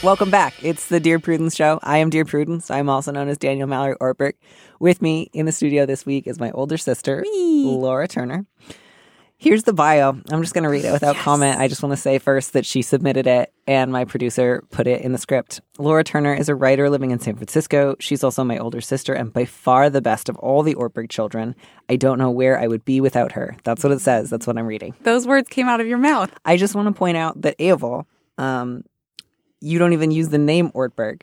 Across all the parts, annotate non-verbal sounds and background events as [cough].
Welcome back. It's the Dear Prudence Show. I am Dear Prudence. I'm also known as Daniel Mallory Ortberg. With me in the studio this week is my older sister, Laura Turner. Here's the bio. I'm just going to read it without comment. I just want to say first that she submitted it and my producer put it in the script. Laura Turner is a writer living in San Francisco. She's also my older sister and by far the best of all the Ortberg children. I don't know where I would be without her. That's what it says. That's what I'm reading. Those words came out of your mouth. I just want to point out that Evel, um, you don't even use the name Ortberg.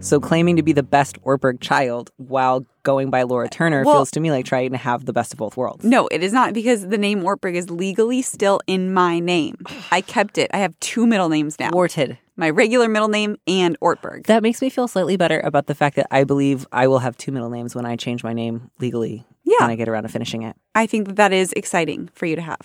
So claiming to be the best Ortberg child while going by Laura Turner Well- feels to me like trying to have the best of both worlds. No, it is not because the name Ortberg is legally still in my name. I kept it. I have two middle names now. Warted. my regular middle name and Ortberg. That makes me feel slightly better about the fact that I believe I will have two middle names when I change my name legally. Yeah. When I get around to finishing it. I think that that is exciting for you to have.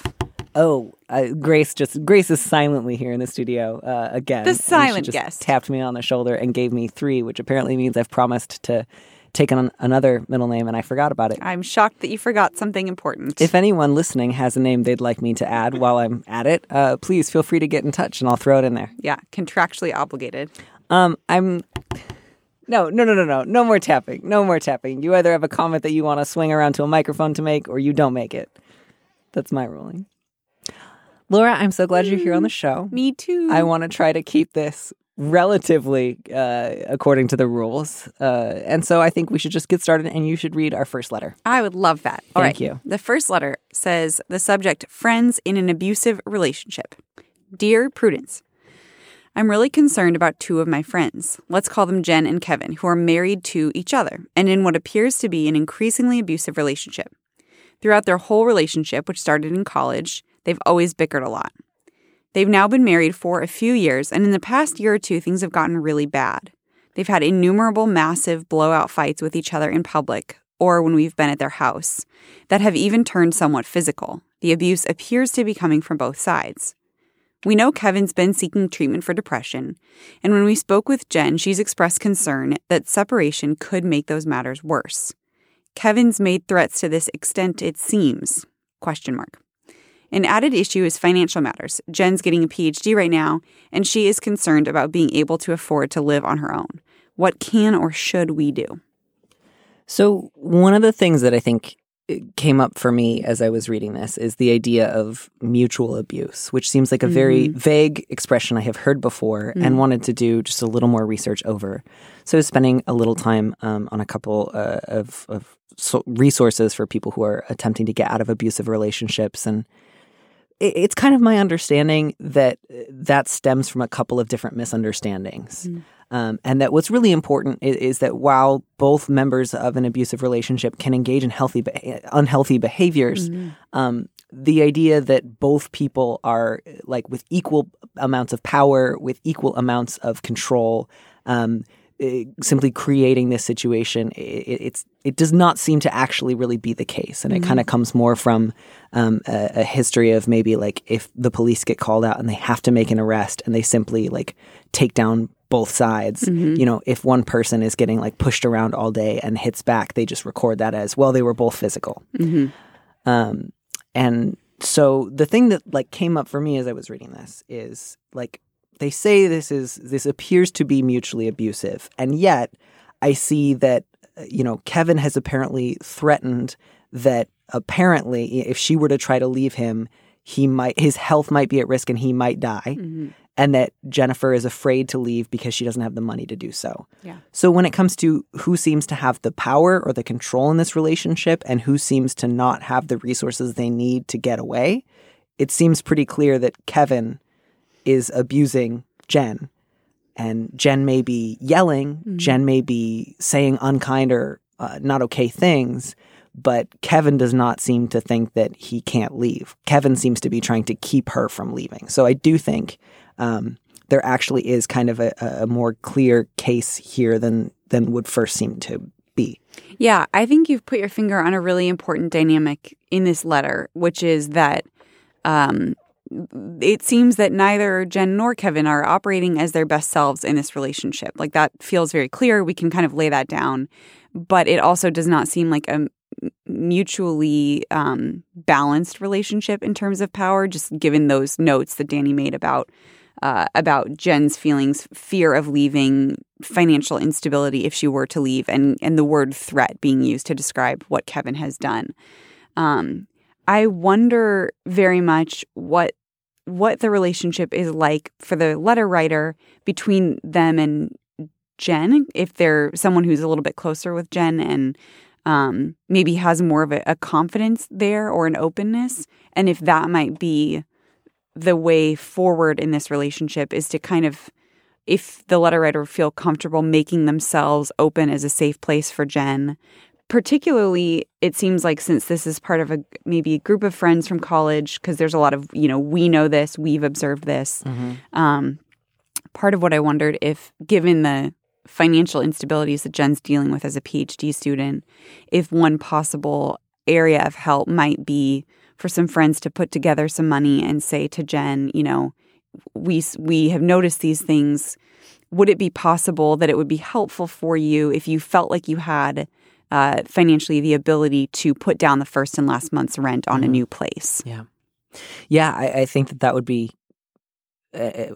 Oh, uh, Grace just Grace is silently here in the studio uh, again. The silent just guest. tapped me on the shoulder and gave me three, which apparently means I've promised to take on another middle name, and I forgot about it. I'm shocked that you forgot something important. If anyone listening has a name they'd like me to add while I'm at it, uh, please feel free to get in touch, and I'll throw it in there. yeah, contractually obligated. Um, I'm. No, no, no, no, no. No more tapping. No more tapping. You either have a comment that you want to swing around to a microphone to make, or you don't make it. That's my ruling. Laura, I'm so glad you're here on the show. Me too. I want to try to keep this relatively uh, according to the rules. Uh, and so I think we should just get started and you should read our first letter. I would love that. All Thank right. you. The first letter says the subject friends in an abusive relationship. Dear Prudence, I'm really concerned about two of my friends. Let's call them Jen and Kevin, who are married to each other and in what appears to be an increasingly abusive relationship. Throughout their whole relationship, which started in college, they've always bickered a lot. They've now been married for a few years, and in the past year or two, things have gotten really bad. They've had innumerable massive blowout fights with each other in public or when we've been at their house that have even turned somewhat physical. The abuse appears to be coming from both sides. We know Kevin's been seeking treatment for depression, and when we spoke with Jen, she's expressed concern that separation could make those matters worse. Kevin's made threats to this extent, it seems. Question mark. An added issue is financial matters. Jen's getting a PhD right now, and she is concerned about being able to afford to live on her own. What can or should we do? So, one of the things that I think uh, came up for me as I was reading this is the idea of mutual abuse, which seems like a very vague expression I have heard before and wanted to do just a little more research over. So, I was spending a little time um, on a couple uh, of, of so resources for people who are attempting to get out of abusive relationships. And it's kind of my understanding that that stems from a couple of different misunderstandings. Um, and that what's really important is, is that while both members of an abusive relationship can engage in healthy, be- unhealthy behaviors, um, the idea that both people are like with equal amounts of power, with equal amounts of control, um, simply creating this situation, i i- it's it does not seem to actually really be the case, and it kind of comes more from um, a, a history of maybe like if the police get called out and they have to make an arrest, and they simply like take down both sides. You know, if one person is getting like pushed around all day and hits back, they just record that as well. They were both physical. Um, and so the thing that like came up for me as I was reading this is like they say this is this appears to be mutually abusive, and yet I see that you know Kevin has apparently threatened that apparently, if she were to try to leave him, he might his health might be at risk and he might die. Mm-hmm. And that Jennifer is afraid to leave because she doesn't have the money to do so. Yeah. So when it comes to who seems to have the power or the control in this relationship and who seems to not have the resources they need to get away, it seems pretty clear that Kevin is abusing Jen. And Jen may be yelling, Jen may be saying unkind or uh, not okay things, but Kevin does not seem to think that he can't leave. Kevin seems to be trying to keep her from leaving. So I do think um, there actually is kind of a, a more clear case here than than would first seem to be. Yeah, I think you've put your finger on a really important dynamic in this letter, which is that um, it seems that neither Jen nor Kevin are operating as their best selves in this relationship. Like that feels very clear. We can kind of lay that down. But it also does not seem like a mutually um, balanced relationship in terms of power, just given those notes that Danny made about uh, about Jen's feelings, fear of leaving, financial instability if she were to leave, and and the word threat being used to describe what Kevin has done. Um, I wonder very much what what the relationship is like for the letter writer between them and Jen, if they're someone who's a little bit closer with Jen and um, maybe has more of a, a confidence there or an openness, and if that might be the way forward in this relationship is to kind of if the letter writer feel comfortable making themselves open as a safe place for Jen. Particularly, it seems like since this is part of a maybe a group of friends from college, because there's a lot of you know we know this, we've observed this. Um, part of what I wondered if, given the financial instabilities that Jen's dealing with as a PhD student, if one possible area of help might be for some friends to put together some money and say to Jen, you know, we we have noticed these things. Would it be possible that it would be helpful for you if you felt like you had uh, financially the ability to put down the first and last month's rent on a new place? Yeah. Yeah, I, I think that that would be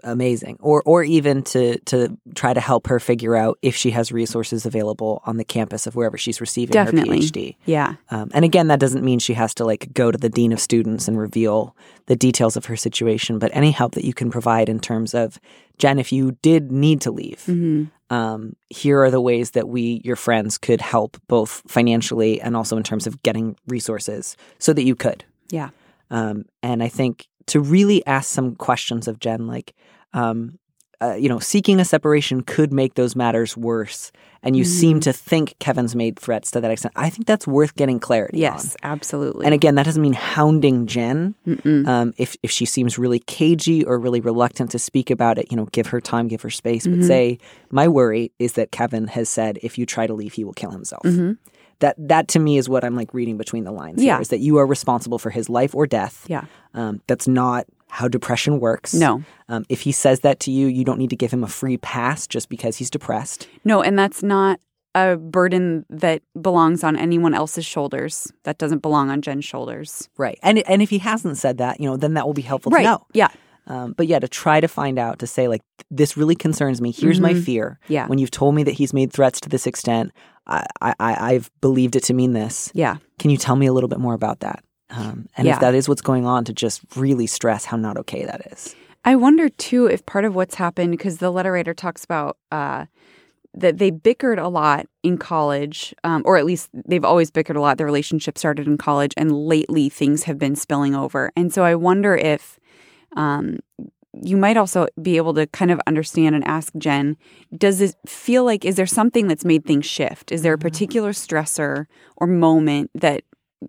amazing, or or even to to try to help her figure out if she has resources available on the campus of wherever she's receiving Definitely. her PhD. Yeah. Um, and again, that doesn't mean she has to like go to the dean of students and reveal the details of her situation, but any help that you can provide in terms of Jen, if you did need to leave, um, here are the ways that we, your friends, could help both financially and also in terms of getting resources so that you could. Yeah. Um, and I think to really ask some questions of Jen, like, um, uh, you know, seeking a separation could make those matters worse. And you seem to think Kevin's made threats to that extent. I think that's worth getting clarity on. Yes, absolutely. And again, that doesn't mean hounding Jen. Um, if if she seems really cagey or really reluctant to speak about it, you know, give her time, give her space, but say, my worry is that Kevin has said if you try to leave, he will kill himself. That that to me is what I'm like reading between the lines. Yeah. here, is that you are responsible for his life or death. Yeah. um, that's not how depression works. No. um, if he says that to you, you don't need to give him a free pass just because he's depressed. No, and that's not a burden that belongs on anyone else's shoulders. That doesn't belong on Jen's shoulders. Right, and and if he hasn't said that, you know, then that will be helpful Right. to know. Yeah. Um, but yeah, to try to find out, to say like, this really concerns me. Here's my fear. Mm-hmm. Yeah. When you've told me that he's made threats to this extent, I, I, I- I've believed it to mean this. Yeah. Can you tell me a little bit more about that? Um, and Yeah. if that is what's going on, to just really stress how not okay that is. I wonder too if part of what's happened because the letter writer talks about uh, that they bickered a lot in college, um, or at least they've always bickered a lot. Their relationship started in college, and lately things have been spilling over. And so I wonder if um, you might also be able to kind of understand and ask Jen: Does it feel like is there something that's made things shift? Is there a particular stressor or moment that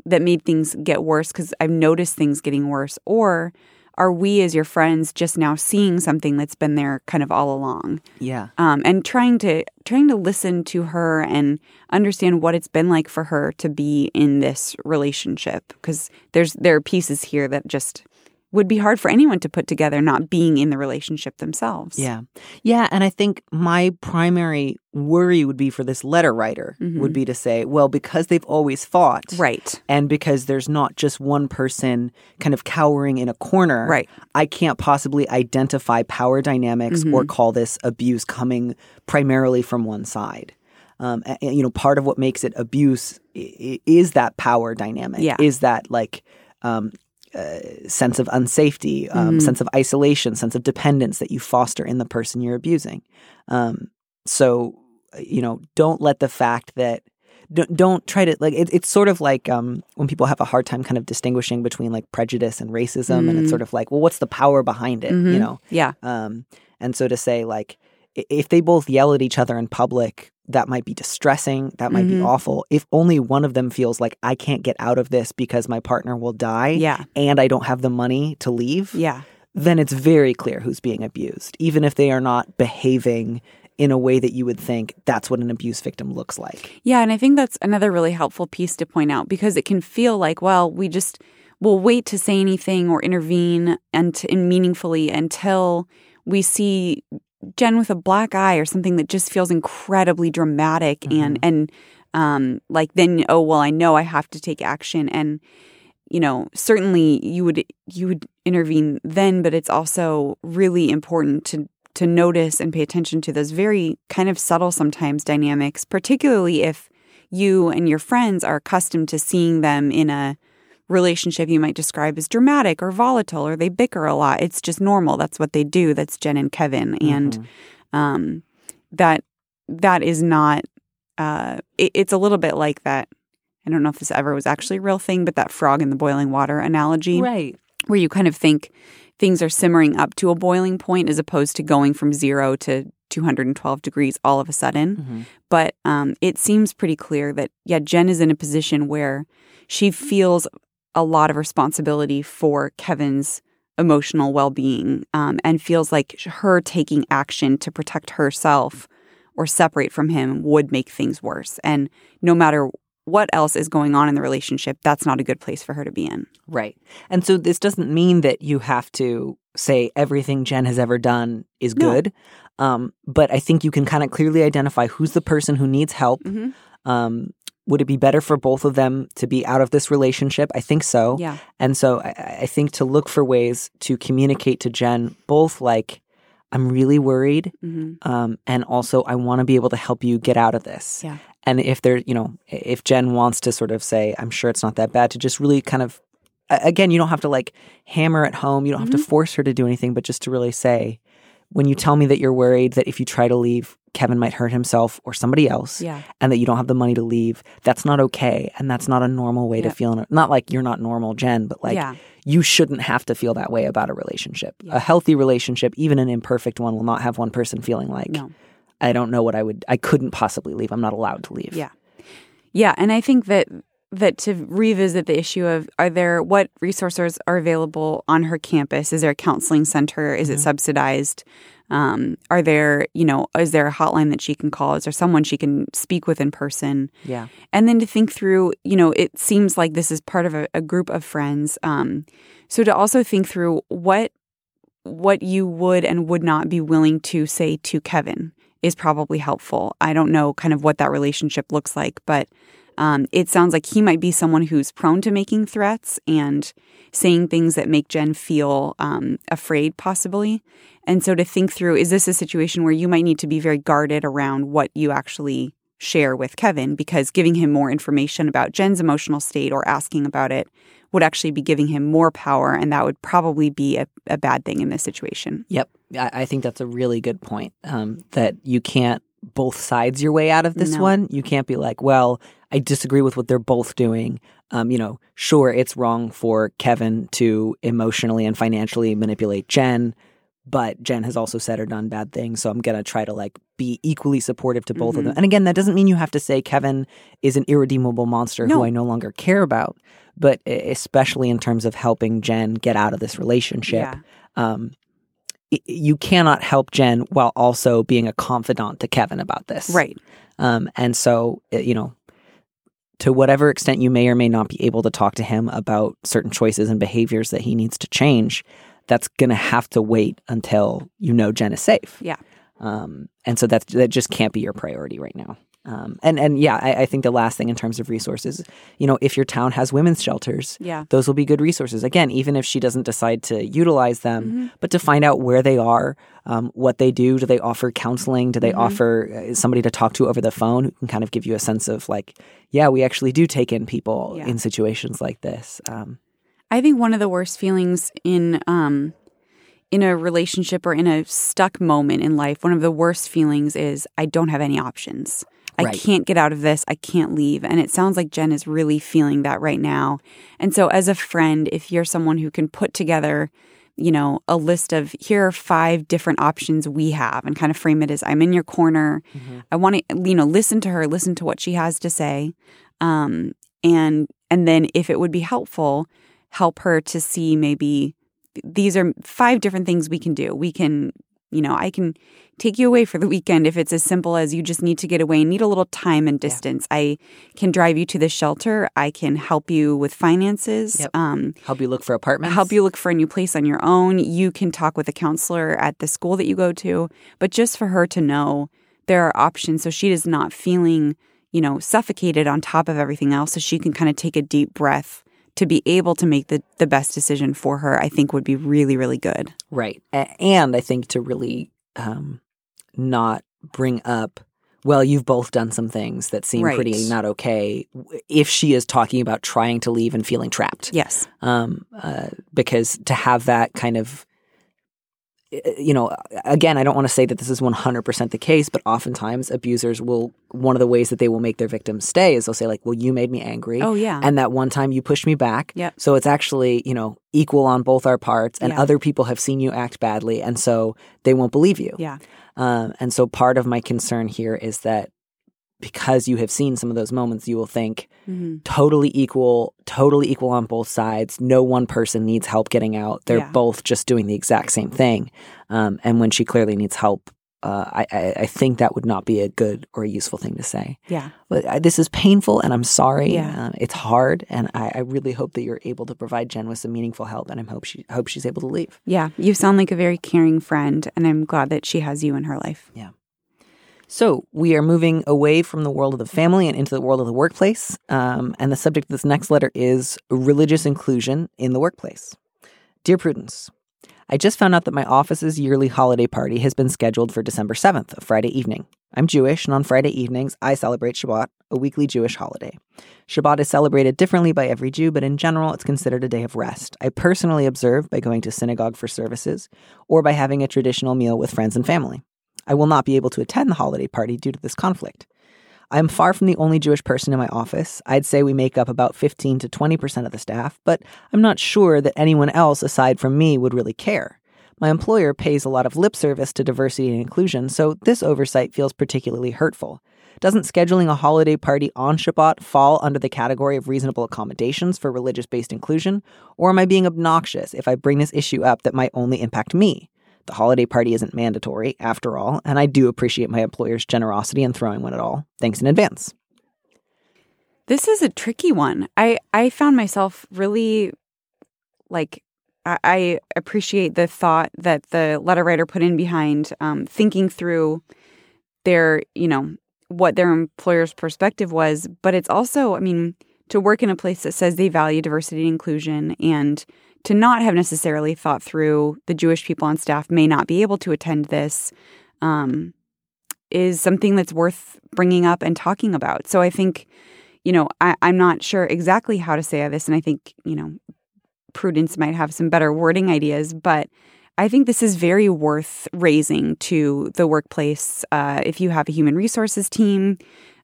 that made things get worse? Because I've noticed things getting worse, or are we as your friends just now seeing something that's been there kind of all along Yeah. um, and trying to trying to listen to her and understand what it's been like for her to be in this relationship because there's there are pieces here that just would be hard for anyone to put together not being in the relationship themselves Yeah. Yeah. And I think my primary worry would be for this letter writer would be to say, well, because they've always fought. right And because there's not just one person kind of cowering in a corner, Right. I can't possibly identify power dynamics or call this abuse coming primarily from one side. Um, and, you know, part of what makes it abuse is that power dynamic. Yeah. Is that like um, uh, sense of unsafety, um, sense of isolation, sense of dependence that you foster in the person you're abusing. Um, so, uh, you know, don't let the fact that don't, don't try to like it, it's sort of like um, when people have a hard time kind of distinguishing between like prejudice and racism and it's sort of like well what's the power behind it you know Yeah. um, and so to say, like, if they both yell at each other in public, that might be distressing. That might be Mhm. awful. If only one of them feels like I can't get out of this because my partner will die Yeah. and I don't have the money to leave, Yeah. then it's very clear who's being abused, even if they are not behaving in a way that you would think that's what an abuse victim looks like. Yeah, and I think that's another really helpful piece to point out because it can feel like, well, we just will wait to say anything or intervene and, and meaningfully until we see Jen with a black eye or something that just feels incredibly dramatic and and um, like then oh well I know I have to take action. And you know certainly you would you would intervene then but it's also really important to to notice and pay attention to those very kind of subtle sometimes dynamics particularly if you and your friends are accustomed to seeing them in a relationship you might describe as dramatic or volatile or they bicker a lot it's just normal that's what they do that's jen and kevin and um, that that is not uh, it, it's a little bit like that i don't know if this ever was actually a real thing but that frog in the boiling water analogy Right. where you kind of think things are simmering up to a boiling point as opposed to going from zero to 212 degrees all of a sudden. Mhm. But um, it seems pretty clear that, yeah, Jen is in a position where she feels a lot of responsibility for Kevin's emotional well being um, and feels like her taking action to protect herself or separate from him would make things worse. And no matter what else is going on in the relationship, that's not a good place for her to be in. Right. And so this doesn't mean that you have to say everything Jen has ever done is No. good. Um, but I think you can kind of clearly identify who's the person who needs help. Mhm. Um, would it be better for both of them to be out of this relationship? I think so. Yeah. And so I, I think to look for ways to communicate to Jen both like, I'm really worried. hmm Um, and also, I want to be able to help you get out of this. Yeah. And if there, you know, if Jen wants to sort of say, I'm sure it's not that bad, to just really kind of, again, you don't have to like hammer at home. You don't have Mm-hmm. to force her to do anything, but just to really say, when you tell me that you're worried that if you try to leave, Kevin might hurt himself or somebody else, Yeah. and that you don't have the money to leave, that's not okay. And that's not a normal way to feel. Not like you're not normal, Jen, but like Yeah. you shouldn't have to feel that way about a relationship. A healthy relationship, even an imperfect one, will not have one person feeling like, No. I don't know what I would, I couldn't possibly leave. I'm not allowed to leave. Yeah. Yeah, and I think that that to revisit the issue of are there what resources are available on her campus? Is there a counseling center? Is it subsidized? Um, are there, you know, is there a hotline that she can call? Is there someone she can speak with in person? Yeah. And then to think through, you know, it seems like this is part of a, a group of friends. Um, so to also think through what what you would and would not be willing to say to Kevin is probably helpful. I don't know kind of what that relationship looks like, but um, it sounds like he might be someone who's prone to making threats and saying things that make Jen feel um, afraid, possibly. And so to think through is this a situation where you might need to be very guarded around what you actually share with Kevin because giving him more information about Jen's emotional state or asking about it would actually be giving him more power, and that would probably be a, a bad thing in this situation. Yep. I, think that's a really good point. Um, that you can't both sides your way out of this No. one. You can't be like, well, I disagree with what they're both doing. Um, you know, sure, it's wrong for Kevin to emotionally and financially manipulate Jen, but Jen has also said or done bad things. So I'm going to try to like be equally supportive to both of them. And again, that doesn't mean you have to say Kevin is an irredeemable monster No. who I no longer care about, but especially in terms of helping Jen get out of this relationship. Yeah. Um, you cannot help Jen while also being a confidant to Kevin about this. Right. Um, and so, uh, you know, to whatever extent you may or may not be able to talk to him about certain choices and behaviors that he needs to change, that's going to have to wait until you know Jen is safe. Yeah. Um, and so that that just can't be your priority right now. Um, and and yeah, I, I think the last thing in terms of resources, you know, if your town has women's shelters, Yeah. those will be good resources. Again, even if she doesn't decide to utilize them, Mm-hmm. but to find out where they are, um, what they do. Do they offer counseling? Do they Mm-hmm. offer uh, somebody to talk to over the phone who can kind of give you a sense of like, yeah, we actually do take in people Yeah. in situations like this. Um, I think one of the worst feelings in um in a relationship or in a stuck moment in life, one of the worst feelings is I don't have any options. I Right. can't get out of this. I can't leave. And it sounds like Jen is really feeling that right now. And so as a friend, if you're someone who can put together, you know, a list of here are five different options we have and kind of frame it as I'm in your corner. I want to, you know, listen to her, listen to what she has to say. Um, and and then if it would be helpful, help her to see maybe these are five different things we can do. We can, you know, I can take you away for the weekend if it's as simple as you just need to get away and need a little time and distance. I can drive you to the shelter. I can help you with finances. Yep. Um, help you look for apartments. help you look for a new place on your own. You can talk with a counselor at the school that you go to, but just for her to know there are options so she is not feeling, you know, suffocated on top of everything else so she can kind of take a deep breath to be able to make the the best decision for her, I think would be really really good. Right. And I think to really um, not bring up, well, you've both done some things that seem Right. pretty not okay if she is talking about trying to leave and feeling trapped. Yes. Um, uh, because to have that kind of, you know, again, I don't want to say that this is 100% the case, but oftentimes abusers will, one of the ways that they will make their victims stay is they'll say, like, well, you made me angry. Oh yeah. And that one time you pushed me back. Yeah. So it's actually, you know, equal on both our parts. And Yeah. other people have seen you act badly. And so they won't believe you. yeah. Um, and so part of my concern here is that because you have seen some of those moments, you will think hmm totally equal, totally equal on both sides. No one person needs help getting out. They're Yeah. both just doing the exact same thing. Um, and when she clearly needs help, uh, I, I, I think that would not be a good or a useful thing to say. Yeah. But I, this is painful, and I'm sorry. Yeah. Uh, it's hard, and I, I really hope that you're able to provide Jen with some meaningful help, and I hope she hope she's able to leave. Yeah. You sound like a very caring friend and I'm glad that she has you in her life. So we are moving away from the world of the family and into the world of the workplace. Um, and the subject of this next letter is religious inclusion in the workplace. Dear Prudence, I just found out that my office's yearly holiday party has been scheduled for December 7th, a Friday evening. I'm Jewish, and on Friday evenings, I celebrate Shabbat, a weekly Jewish holiday. Shabbat is celebrated differently by every Jew, but in general, it's considered a day of rest. I personally observe by going to synagogue for services or by having a traditional meal with friends and family. I will not be able to attend the holiday party due to this conflict. I am far from the only Jewish person in my office. I'd say we make up about 15 to 20% of the staff, but I'm not sure that anyone else aside from me would really care. My employer pays a lot of lip service to diversity and inclusion, so this oversight feels particularly hurtful. Doesn't scheduling a holiday party on Shabbat fall under the category of reasonable accommodations for religious based inclusion? Or am I being obnoxious if I bring this issue up that might only impact me? The holiday party isn't mandatory, after all, and I do appreciate my employer's generosity in throwing one at all. Thanks in advance. This is a tricky one. I I found myself really like I, appreciate the thought that the letter writer put in behind um, thinking through their you know what their employer's perspective was, but it's also I mean to work in a place that says they value diversity and inclusion and to not have necessarily thought through the Jewish people on staff may not be able to attend this um, is something that's worth bringing up and talking about. So I think you know, I, I'm not sure exactly how to say this, and I think, you know, Prudence might have some better wording ideas, but I think this is very worth raising to the workplace. Uh, if you have a human resources team,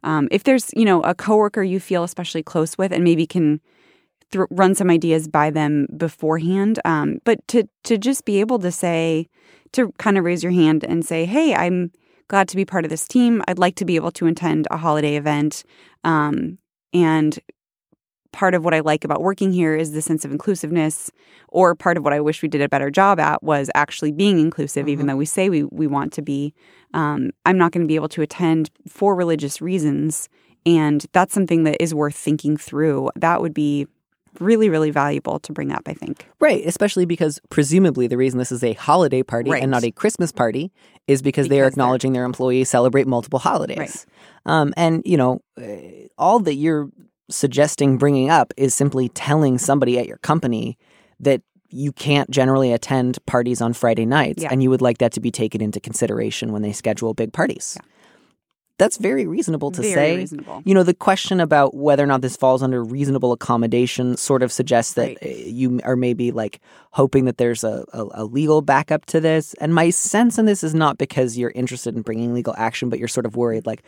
um, if there's, you know, a coworker you feel especially close with and maybe can thr run some ideas by them beforehand, um, but to, to just be able to say, to kind of raise your hand and say, hey, I'm glad to be part of this team. I'd like to be able to attend a holiday event. Um, and part of what I like about working here is the sense of inclusiveness, or part of what I wish we did a better job at was actually being inclusive, even though we say we, we want to be. Um, I'm not going to be able to attend for religious reasons. And that's something that is worth thinking through. That would be really, really valuable to bring up, I think. Right, especially because presumably the reason this is a holiday party Right. and not a Christmas party is because, they are Because acknowledging their employees celebrate multiple holidays. Um, and, you know, uh, all that you're suggesting bringing up is simply telling somebody at your company that you can't generally attend parties on Friday nights Yeah. and you would like that to be taken into consideration when they schedule big parties. That's very reasonable to Very say. reasonable. You know, the question about whether or not this falls under reasonable accommodation sort of suggests that Right. uh, you are maybe like hoping that there's a, a, a legal backup to this. And my sense in this is not because you're interested in bringing legal action, but you're sort of worried like,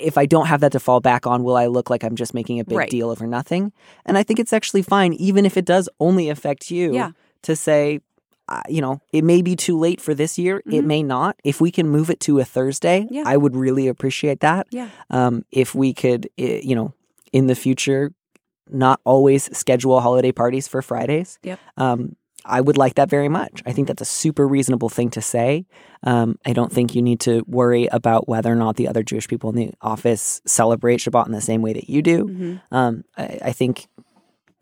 if I don't have that to fall back on, will I look like I'm just making a big Right. deal over nothing? And I think it's actually fine, even if it does only affect you, Yeah. to say, uh, you know, it may be too late for this year. It may not. If we can move it to a Thursday, Mm-hmm. Yeah. I would really appreciate that. Yeah. Um, if we could, you know, in the future, not always schedule holiday parties for Fridays. Yep. Um, I would like that very much. I think that's a super reasonable thing to say. Um, I don't think you need to worry about whether or not the other Jewish people in the office celebrate Shabbat in the same way that you do. Mm-hmm. Um, I, I think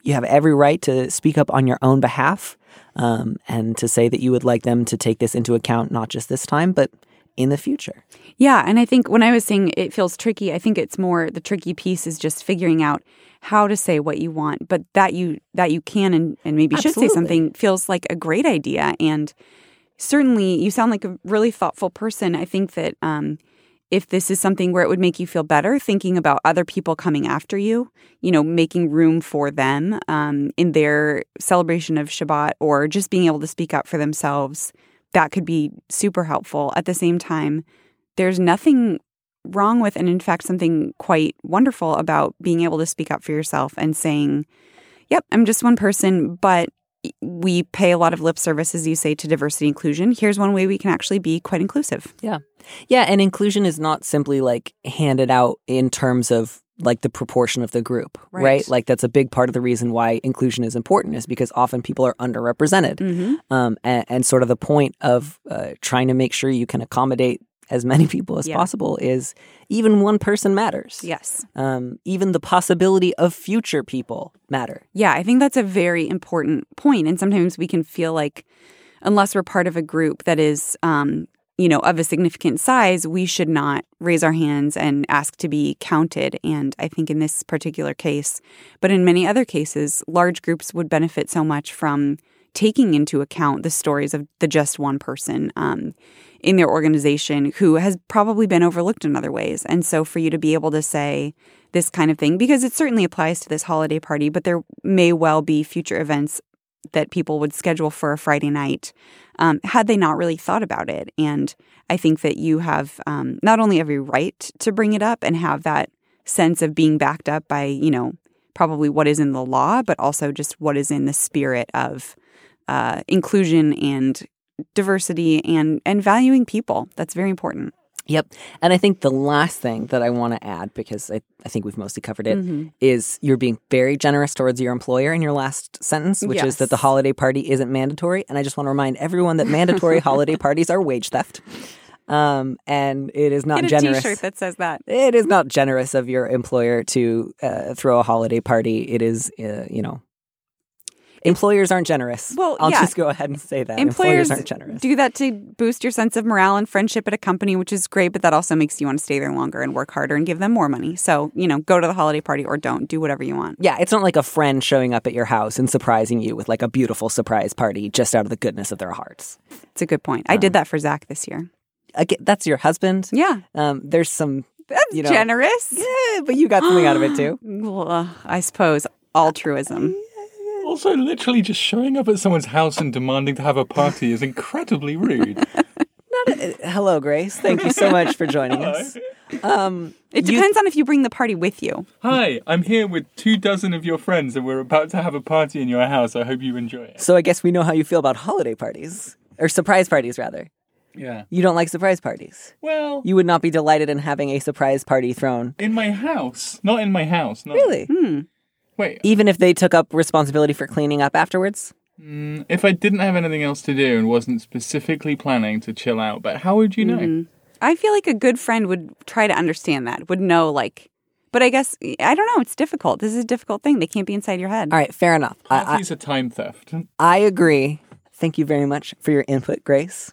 you have every right to speak up on your own behalf um, and to say that you would like them to take this into account, not just this time, but in the future. Yeah, and I think when I was saying it feels tricky, I think it's more the tricky piece is just figuring out how to say what you want, but that you that you can and, and maybe should say something feels like a great idea. And certainly you sound like a really thoughtful person. I think that um, if this is something where it would make you feel better, thinking about other people coming after you, you know, making room for them um, in their celebration of Shabbat or just being able to speak up for themselves, that could be super helpful. At the same time, there's nothing wrong with, and in fact, something quite wonderful about being able to speak up for yourself and saying, Yep, I'm just one person, but we pay a lot of lip service, as you say, to diversity inclusion. Here's one way we can actually be quite inclusive. Yeah. Yeah. And inclusion is not simply like handed out in terms of like the proportion of the group, right? Right. Like that's a big part of the reason why inclusion is important is because often people are underrepresented. Mm-hmm. Um, and, and sort of the point of uh, trying to make sure you can accommodate as many [laughs] people as Yeah. possible is even one person matters. Yes. Um, even the possibility of future people matter. Yeah, I think that's a very important point. And sometimes we can feel like, unless we're part of a group that is, um, you know, of a significant size, we should not raise our hands and ask to be counted. And I think in this particular case, but in many other cases, large groups would benefit so much from taking into account the stories of the just one person um, in their organization who has probably been overlooked in other ways. And so for you to be able to say this kind of thing, because it certainly applies to this holiday party, but there may well be future events that people would schedule for a Friday night um, had they not really thought about it. And I think that you have um, not only every right to bring it up and have that sense of being backed up by, you know, probably what is in the law, but also just what is in the spirit of uh, inclusion and diversity and and valuing people. That's very important. Yep. And I think the last thing that I want to add, because I, I think we've mostly covered it, is Mm-hmm. you're being very generous towards your employer in your last sentence, which is that the holiday party isn't mandatory. And I just want to remind everyone that mandatory [laughs] holiday parties are wage theft. Um, and it is not Get a generous. T-shirt that says that. it is not generous of your employer to uh, throw a holiday party. It is, uh, you know, employers aren't generous. Well, I'll yeah. just go ahead and say that Employers aren't generous. do that to boost your sense of morale and friendship at a company, which is great, but that also makes you want to stay there longer and work harder and give them more money. So, you know, go to the holiday party or don't. Do whatever you want. Yeah, it's not like a friend showing up at your house and surprising you with like a beautiful surprise party just out of the goodness of their hearts. It's a good point. I did that for Zach this year. Again, that's your husband. Yeah. Um, there's some, That's you know, generous. Yeah, but you got something out of it too. [gasps] Well, uh, I suppose altruism. Also, literally just showing up at someone's house and demanding to have a party is incredibly rude. Hello, Grace. Thank you so much for joining us. Um, It you- depends on if you bring the party with you. Hi, I'm here with two dozen of your friends and we're about to have a party in your house. I hope you enjoy it. so I guess we know how you feel about holiday parties or surprise parties, rather. Yeah. You don't like surprise parties. Well, You would not be delighted in having a surprise party thrown, in my house. Not in my house. No. really, Wait, even if they took up responsibility for cleaning up afterwards. Mm, if I didn't have anything else to do and wasn't specifically planning to chill out, but how would you know? Mm-hmm. I feel like a good friend would try to understand that, would know, like, But I guess I don't know. It's difficult. This is a difficult thing. They can't be inside your head. All right, fair enough. I, I, Parties time theft. I agree. Thank you very much for your input, Grace.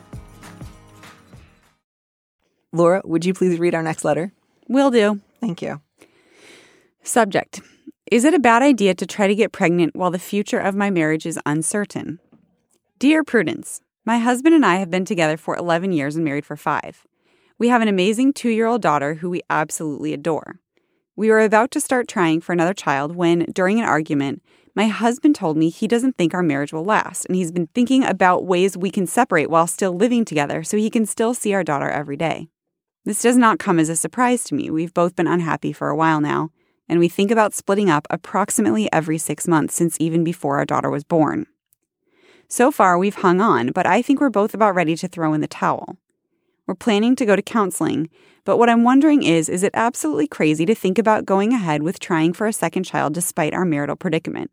Laura, would you please read our next letter? Will do. Thank you. Subject Is it a bad idea to try to get pregnant while the future of my marriage is uncertain? Dear Prudence, my husband and I have been together for 11 years and married for five. We have an amazing two year old daughter who we absolutely adore. We were about to start trying for another child when, during an argument, my husband told me he doesn't think our marriage will last, and he's been thinking about ways we can separate while still living together so he can still see our daughter every day. This does not come as a surprise to me. We've both been unhappy for a while now, and we think about splitting up approximately every six months since even before our daughter was born. So far, we've hung on, but I think we're both about ready to throw in the towel. We're planning to go to counseling, but what I'm wondering is is it absolutely crazy to think about going ahead with trying for a second child despite our marital predicament?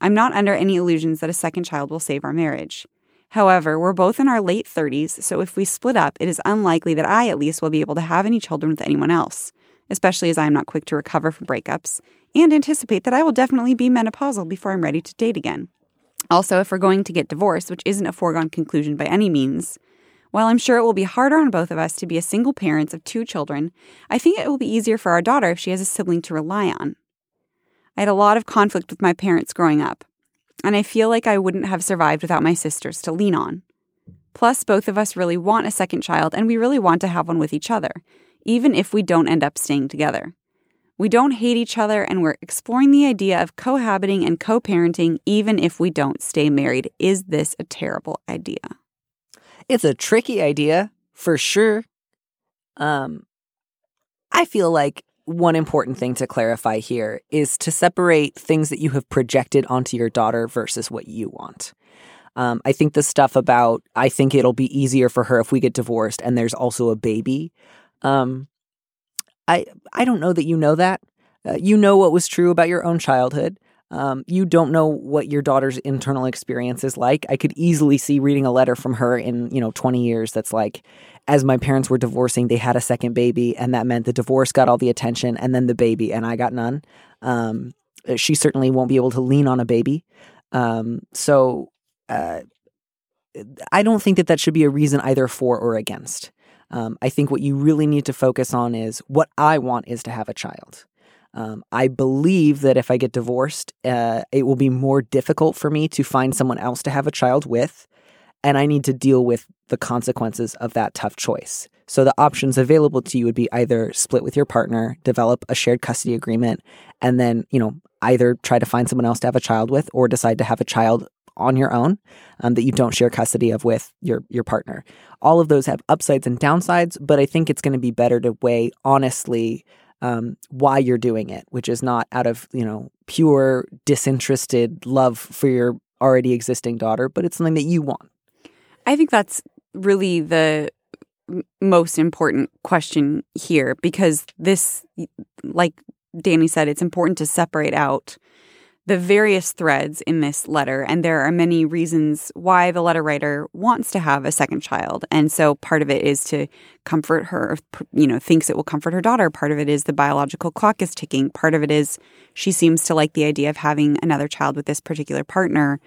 I'm not under any illusions that a second child will save our marriage. However, we're both in our late 30s, so if we split up, it is unlikely that I at least will be able to have any children with anyone else, especially as I am not quick to recover from breakups, and anticipate that I will definitely be menopausal before I'm ready to date again. Also, if we're going to get divorced, which isn't a foregone conclusion by any means, while I'm sure it will be harder on both of us to be a single parents of two children, I think it will be easier for our daughter if she has a sibling to rely on. I had a lot of conflict with my parents growing up and I feel like I wouldn't have survived without my sisters to lean on. Plus, both of us really want a second child, and we really want to have one with each other, even if we don't end up staying together. We don't hate each other, and we're exploring the idea of cohabiting and co parenting, even if we don't stay married. Is this a terrible idea? It's a tricky idea, for sure. Um, I feel like one important thing to clarify here is to separate things that you have projected onto your daughter versus what you want. Um, I think the stuff about I think it'll be easier for her if we get divorced and there's also a baby. Um, I I don't know that you know that. Uh, you know what was true about your own childhood. Um, you don't know what your daughter's internal experience is like. I could easily see reading a letter from her in you know 20 years that's like, as my parents were divorcing, they had a second baby, and that meant the divorce got all the attention, and then the baby, and I got none. Um, she certainly won't be able to lean on a baby. Um, so uh, I don't think that that should be a reason either for or against. Um, I think what you really need to focus on is what I want is to have a child. Um, I believe that if I get divorced, uh, it will be more difficult for me to find someone else to have a child with and I need to deal with the consequences of that tough choice. So the options available to you would be either split with your partner, develop a shared custody agreement, and then, you know, either try to find someone else to have a child with or decide to have a child on your own um, that you don't share custody of with your your partner. All of those have upsides and downsides, but I think it's going to be better to weigh honestly um, why you're doing it, which is not out of you know pure disinterested love for your already existing daughter, but it's something that you want. I think that's really the most important question here because this, like Danny said, it's important to separate out the various threads in this letter. And there are many reasons why the letter writer wants to have a second child. And so part of it is to comfort her, you know, thinks it will comfort her daughter. Part of it is the biological clock is ticking. Part of it is she seems to like the idea of having another child with this particular partner.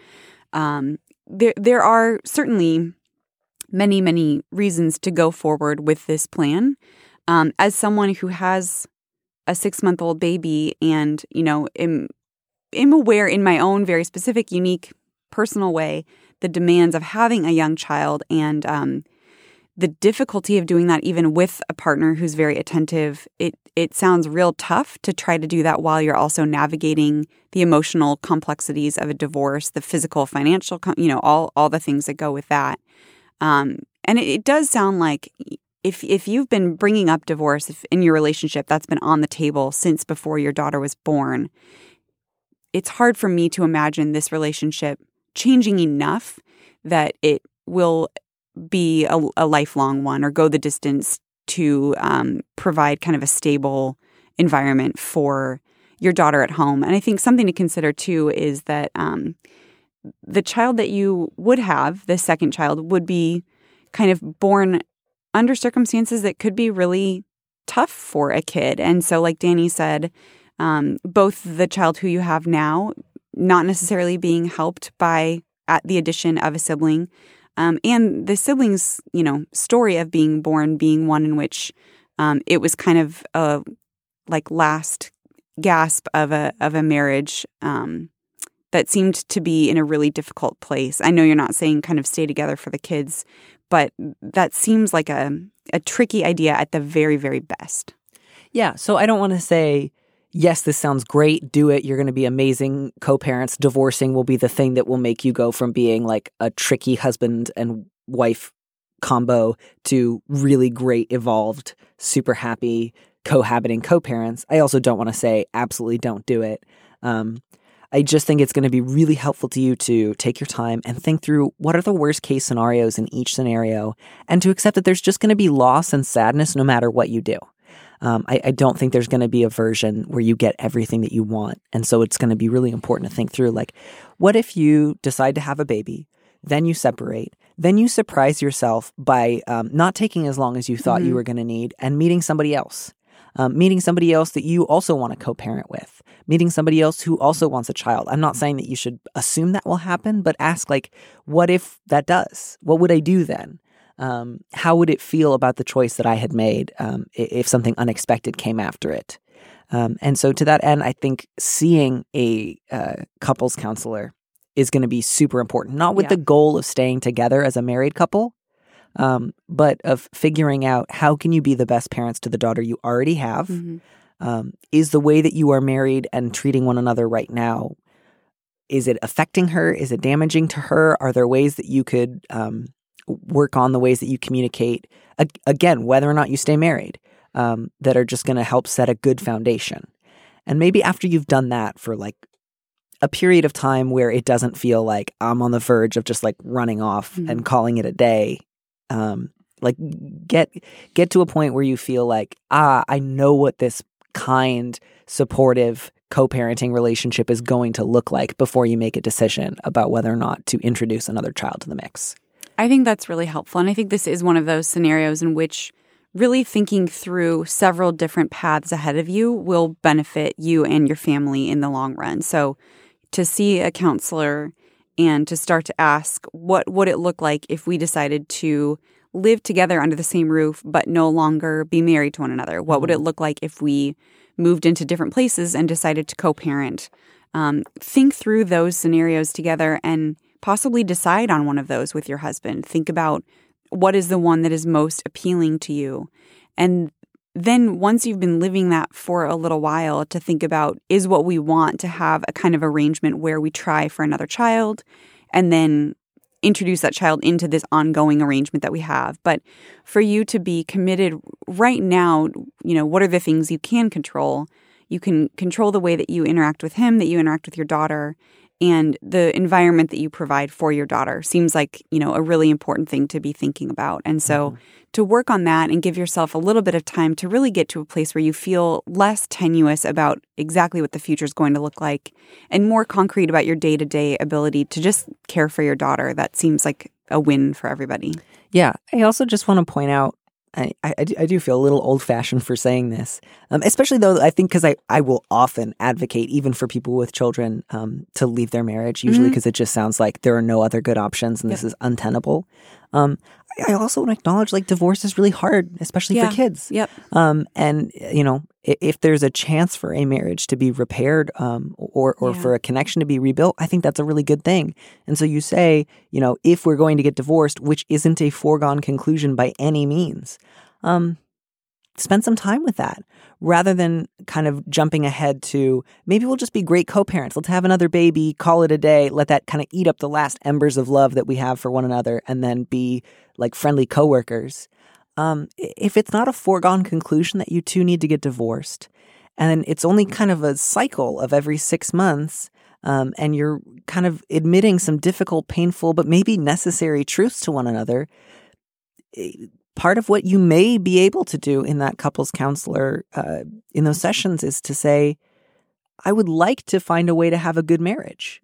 Um, there there are certainly many many reasons to go forward with this plan. Um, as someone who has a six month old baby, and you know, am am aware in my own very specific, unique, personal way the demands of having a young child and um, the difficulty of doing that even with a partner who's very attentive. It it sounds real tough to try to do that while you're also navigating the emotional complexities of a divorce the physical financial you know all all the things that go with that. Um, and it, it does sound like if if you've been bringing up divorce in your relationship that's been on the table since before your daughter was born it's hard for me to imagine this relationship changing enough that it will be a, a lifelong one or go the distance to um, provide kind of a stable environment for your daughter at home. And I think something to consider too is that um, the child that you would have, the second child, would be kind of born under circumstances that could be really tough for a kid. And so, like Danny said, um, both the child who you have now, not necessarily being helped by at the addition of a sibling, um, and the siblings, you know, story of being born being one in which um, it was kind of a like last gasp of a of a marriage um, that seemed to be in a really difficult place. I know you're not saying kind of stay together for the kids, but that seems like a a tricky idea at the very very best. Yeah, so I don't want to say yes, this sounds great, do it, you're going to be amazing co-parents. Divorcing will be the thing that will make you go from being like a tricky husband and wife combo to really great evolved, super happy cohabiting co-parents. I also don't want to say absolutely don't do it. Um, I just think it's going to be really helpful to you to take your time and think through what are the worst case scenarios in each scenario and to accept that there's just going to be loss and sadness no matter what you do. Um, I, I, don't think there's going to be a version where you get everything that you want. And so it's going to be really important to think through like, what if you decide to have a baby, then you separate, then you surprise yourself by um, not taking as long as you thought mm-hmm. you were going to need and meeting somebody else? Um, meeting somebody else that you also want to co parent with, meeting somebody else who also wants a child. I'm not saying that you should assume that will happen, but ask, like, what if that does? What would I do then? Um, how would it feel about the choice that I had made um, if something unexpected came after it? Um, and so, to that end, I think seeing a uh, couples counselor is going to be super important, not with yeah. the goal of staying together as a married couple, um, but of figuring out how can you be the best parents to the daughter you already have. Mm-hmm. Um, is the way that you are married and treating one another right now is it affecting her? Is it damaging to her? Are there ways that you could um, work on the ways that you communicate? Again, whether or not you stay married, um, that are just going to help set a good foundation. And maybe after you've done that for like a period of time where it doesn't feel like I'm on the verge of just like running off mm-hmm. and calling it a day, um, like get get to a point where you feel like ah i know what this kind supportive co-parenting relationship is going to look like before you make a decision about whether or not to introduce another child to the mix i think that's really helpful and i think this is one of those scenarios in which really thinking through several different paths ahead of you will benefit you and your family in the long run so to see a counselor and to start to ask what would it look like if we decided to live together under the same roof but no longer be married to one another? What would it mm-hmm. look like if we moved into different places and decided to co-parent? Um, think through those scenarios together and possibly decide on one of those with your husband. Think about what is the one that is most appealing to you. And then once you've been living that for a little while to think about is what we want to have a kind of arrangement where we try for another child and then introduce that child into this ongoing arrangement that we have but for you to be committed right now you know what are the things you can control you can control the way that you interact with him that you interact with your daughter and the environment that you provide for your daughter seems like you know a really important thing to be thinking about. And so mm-hmm. to work on that and give yourself a little bit of time to really get to a place where you feel less tenuous about exactly what the future is going to look like and more concrete about your day-to-day ability to just care for your daughter that seems like a win for everybody. Yeah. I also just want to point out I, I, I, do feel a little old fashioned for saying this, um, especially though I think because I, I will often advocate, even for people with children, um, to leave their marriage, usually because mm-hmm. it just sounds like there are no other good options and yep. this is untenable. Um, I also want to acknowledge like divorce is really hard, especially yeah. for kids. Yep. Um, and you know, if, if, there's a chance for a marriage to be repaired, um, or or yeah. for a connection to be rebuilt, I think that's a really good thing. And so you say, you know, if we're going to get divorced, which isn't a foregone conclusion by any means, um, spend some time with that rather than kind of jumping ahead to maybe we'll just be great co-parents. Let's have another baby call it a day let that kind of eat up the last embers of love that we have for one another and then be like friendly coworkers. Um, if it's not a foregone conclusion that you two need to get divorced and it's only kind of a cycle of every six months um, and you're kind of admitting some difficult, painful, but maybe necessary truths to one another, part of what you may be able to do in that couples counselor uh, in those sessions is to say, I would like to find a way to have a good marriage.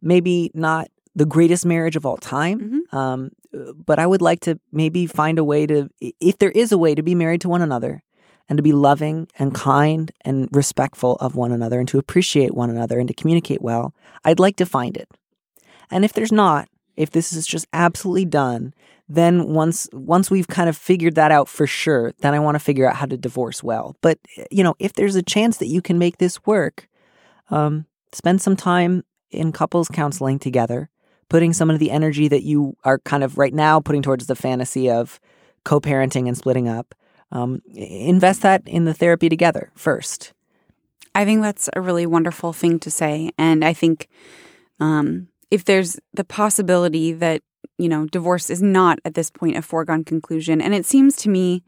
Maybe not the greatest marriage of all time, Mm-hmm. um, but I would like to maybe find a way to, if there is a way to be married to one another and to be loving and kind and respectful of one another and to appreciate one another and to communicate well, I'd like to find it. And if there's not, if this is just absolutely done, then once once we've kind of figured that out for sure, then I want to figure out how to divorce well. But you know, if there's a chance that you can make this work, um, spend some time in couples counseling together, putting some of the energy that you are kind of right now putting towards the fantasy of co-parenting and splitting up. Um, invest that in the therapy together first. I think that's a really wonderful thing to say. And I think um, if there's the possibility that, you know, divorce is not at this point a foregone conclusion, and it seems to me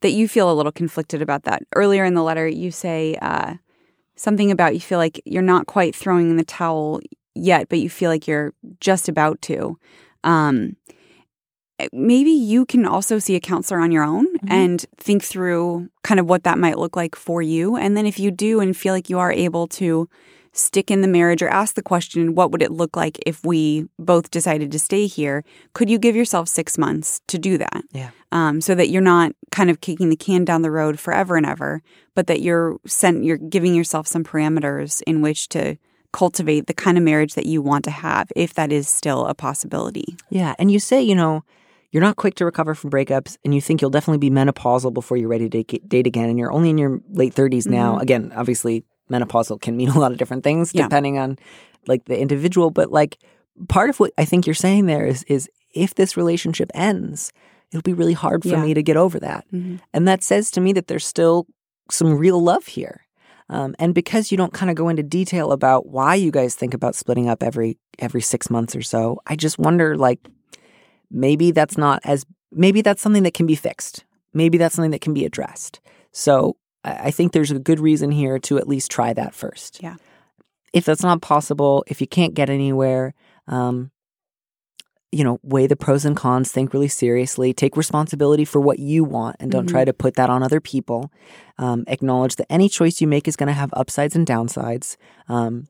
that you feel a little conflicted about that. Earlier in the letter, you say uh, something about you feel like you're not quite throwing in the towel yet, but you feel like you're just about to. Um, maybe you can also see a counselor on your own and think through kind of what that might look like for you. And then if you do and feel like you are able to stick in the marriage or ask the question, what would it look like if we both decided to stay here? Could you give yourself six months to do that? Yeah. Um, so that you're not kind of kicking the can down the road forever and ever, but that you're sent, you're giving yourself some parameters in which to cultivate the kind of marriage that you want to have, if that is still a possibility. Yeah, and you say, you know, you're not quick to recover from breakups, and you think you'll definitely be menopausal before you're ready to date, date again, and you're only in your late 30s now. Again, obviously, menopausal can mean a lot of different things Yeah. depending on like the individual, but like part of what I think you're saying there is is if this relationship ends, it'll be really hard for Yeah. me to get over that, Mhm. and that says to me that there's still some real love here. Um, and because you don't kind of go into detail about why you guys think about splitting up every every six months or so, I just wonder like maybe that's not as maybe that's something that can be fixed. Maybe that's something that can be addressed. So I think there's a good reason here to at least try that first. Yeah. If that's not possible, if you can't get anywhere, um, you know, weigh the pros and cons, think really seriously, take responsibility for what you want, and don't Mhm. try to put that on other people. Um, acknowledge that any choice you make is going to have upsides and downsides. Um,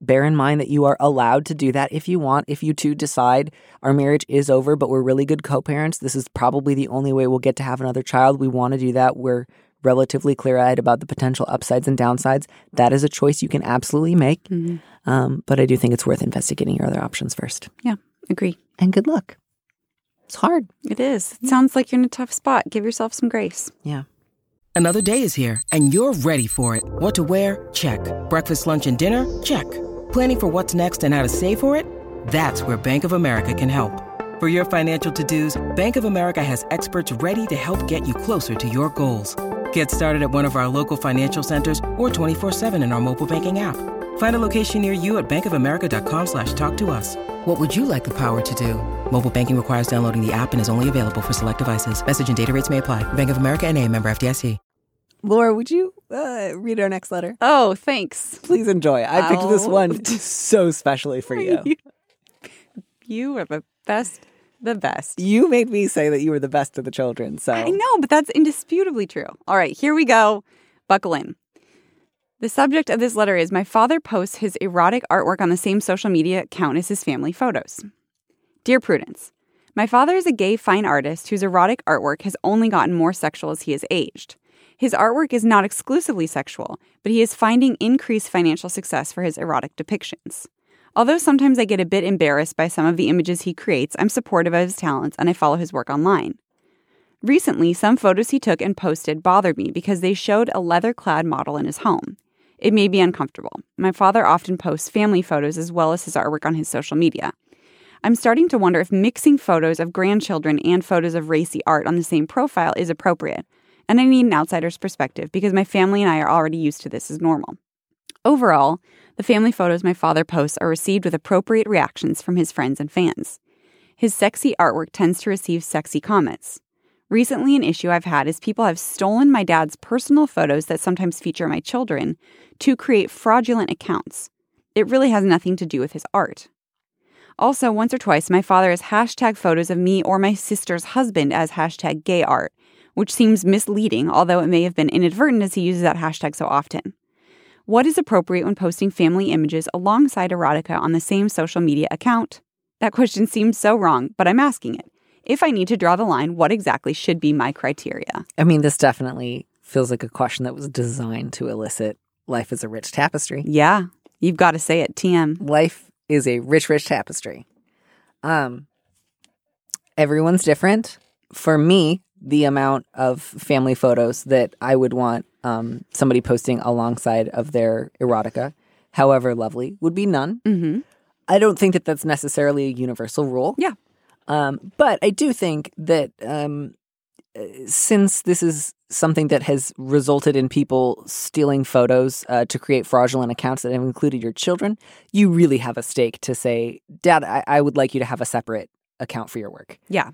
bear in mind that you are allowed to do that if you want. If you two decide our marriage is over, but we're really good co parents, this is probably the only way we'll get to have another child. We want to do that. We're relatively clear eyed about the potential upsides and downsides. That is a choice you can absolutely make. Mhm. Um, but I do think it's worth investigating your other options first. Yeah, agree. And good luck. It's hard. It is. It sounds like you're in a tough spot. Give yourself some grace. Yeah. Another day is here, and you're ready for it. What to wear? Check. Breakfast, lunch, and dinner? Check. Planning for what's next and how to save for it? That's where Bank of America can help. For your financial to-dos, Bank of America has experts ready to help get you closer to your goals. Get started at one of our local financial centers or 24-7 in our mobile banking app. Find a location near you at bankofamerica.com slash talk to us. What would you like the power to do? Mobile banking requires downloading the app and is only available for select devices. Message and data rates may apply. Bank of America and a member FDIC. Laura, would you uh, read our next letter? Oh, thanks. Please enjoy. I picked this one [laughs] so specially for you. [laughs] You are the best, the best. You made me say that you were the best of the children. So I know, but that's indisputably true. All right, here we go. Buckle in. The subject of this letter is My father posts his erotic artwork on the same social media account as his family photos. Dear Prudence, my father is a gay fine artist whose erotic artwork has only gotten more sexual as he has aged. His artwork is not exclusively sexual, but he is finding increased financial success for his erotic depictions. Although sometimes I get a bit embarrassed by some of the images he creates, I'm supportive of his talents and I follow his work online. Recently, some photos he took and posted bothered me because they showed a leather clad model in his home. It made me uncomfortable. My father often posts family photos as well as his artwork on his social media. I'm starting to wonder if mixing photos of grandchildren and photos of racy art on the same profile is appropriate, and I need an outsider's perspective because my family and I are already used to this as normal. Overall, the family photos my father posts are received with appropriate reactions from his friends and fans. His sexy artwork tends to receive sexy comments. Recently, an issue I've had is people have stolen my dad's personal photos that sometimes feature my children to create fraudulent accounts. it really has nothing to do with his art. Also, once or twice, my father has hashtag photos of me or my sister's husband as hashtag gay art, which seems misleading, although it may have been inadvertent as he uses that hashtag so often. What is appropriate when posting family images alongside erotica on the same social media account? That question seems so wrong, but I'm asking it. If I need to draw the line, what exactly should be my criteria? I mean, this definitely feels like a question that was designed to elicit life is a rich tapestry. Yeah, you've got to say it, TM. Life is a rich, rich tapestry. Um, everyone's different. For me, the amount of family photos that I would want um, somebody posting alongside of their erotica, however lovely, would be none. Mm-hmm. I don't think that that's necessarily a universal rule. Yeah. Um, but I do think that um, uh, since this is something that has resulted in people stealing photos uh, to create fraudulent accounts that have included your children, you really have a stake to say, Dad, I, I would like you to have a separate account for your work. Yeah.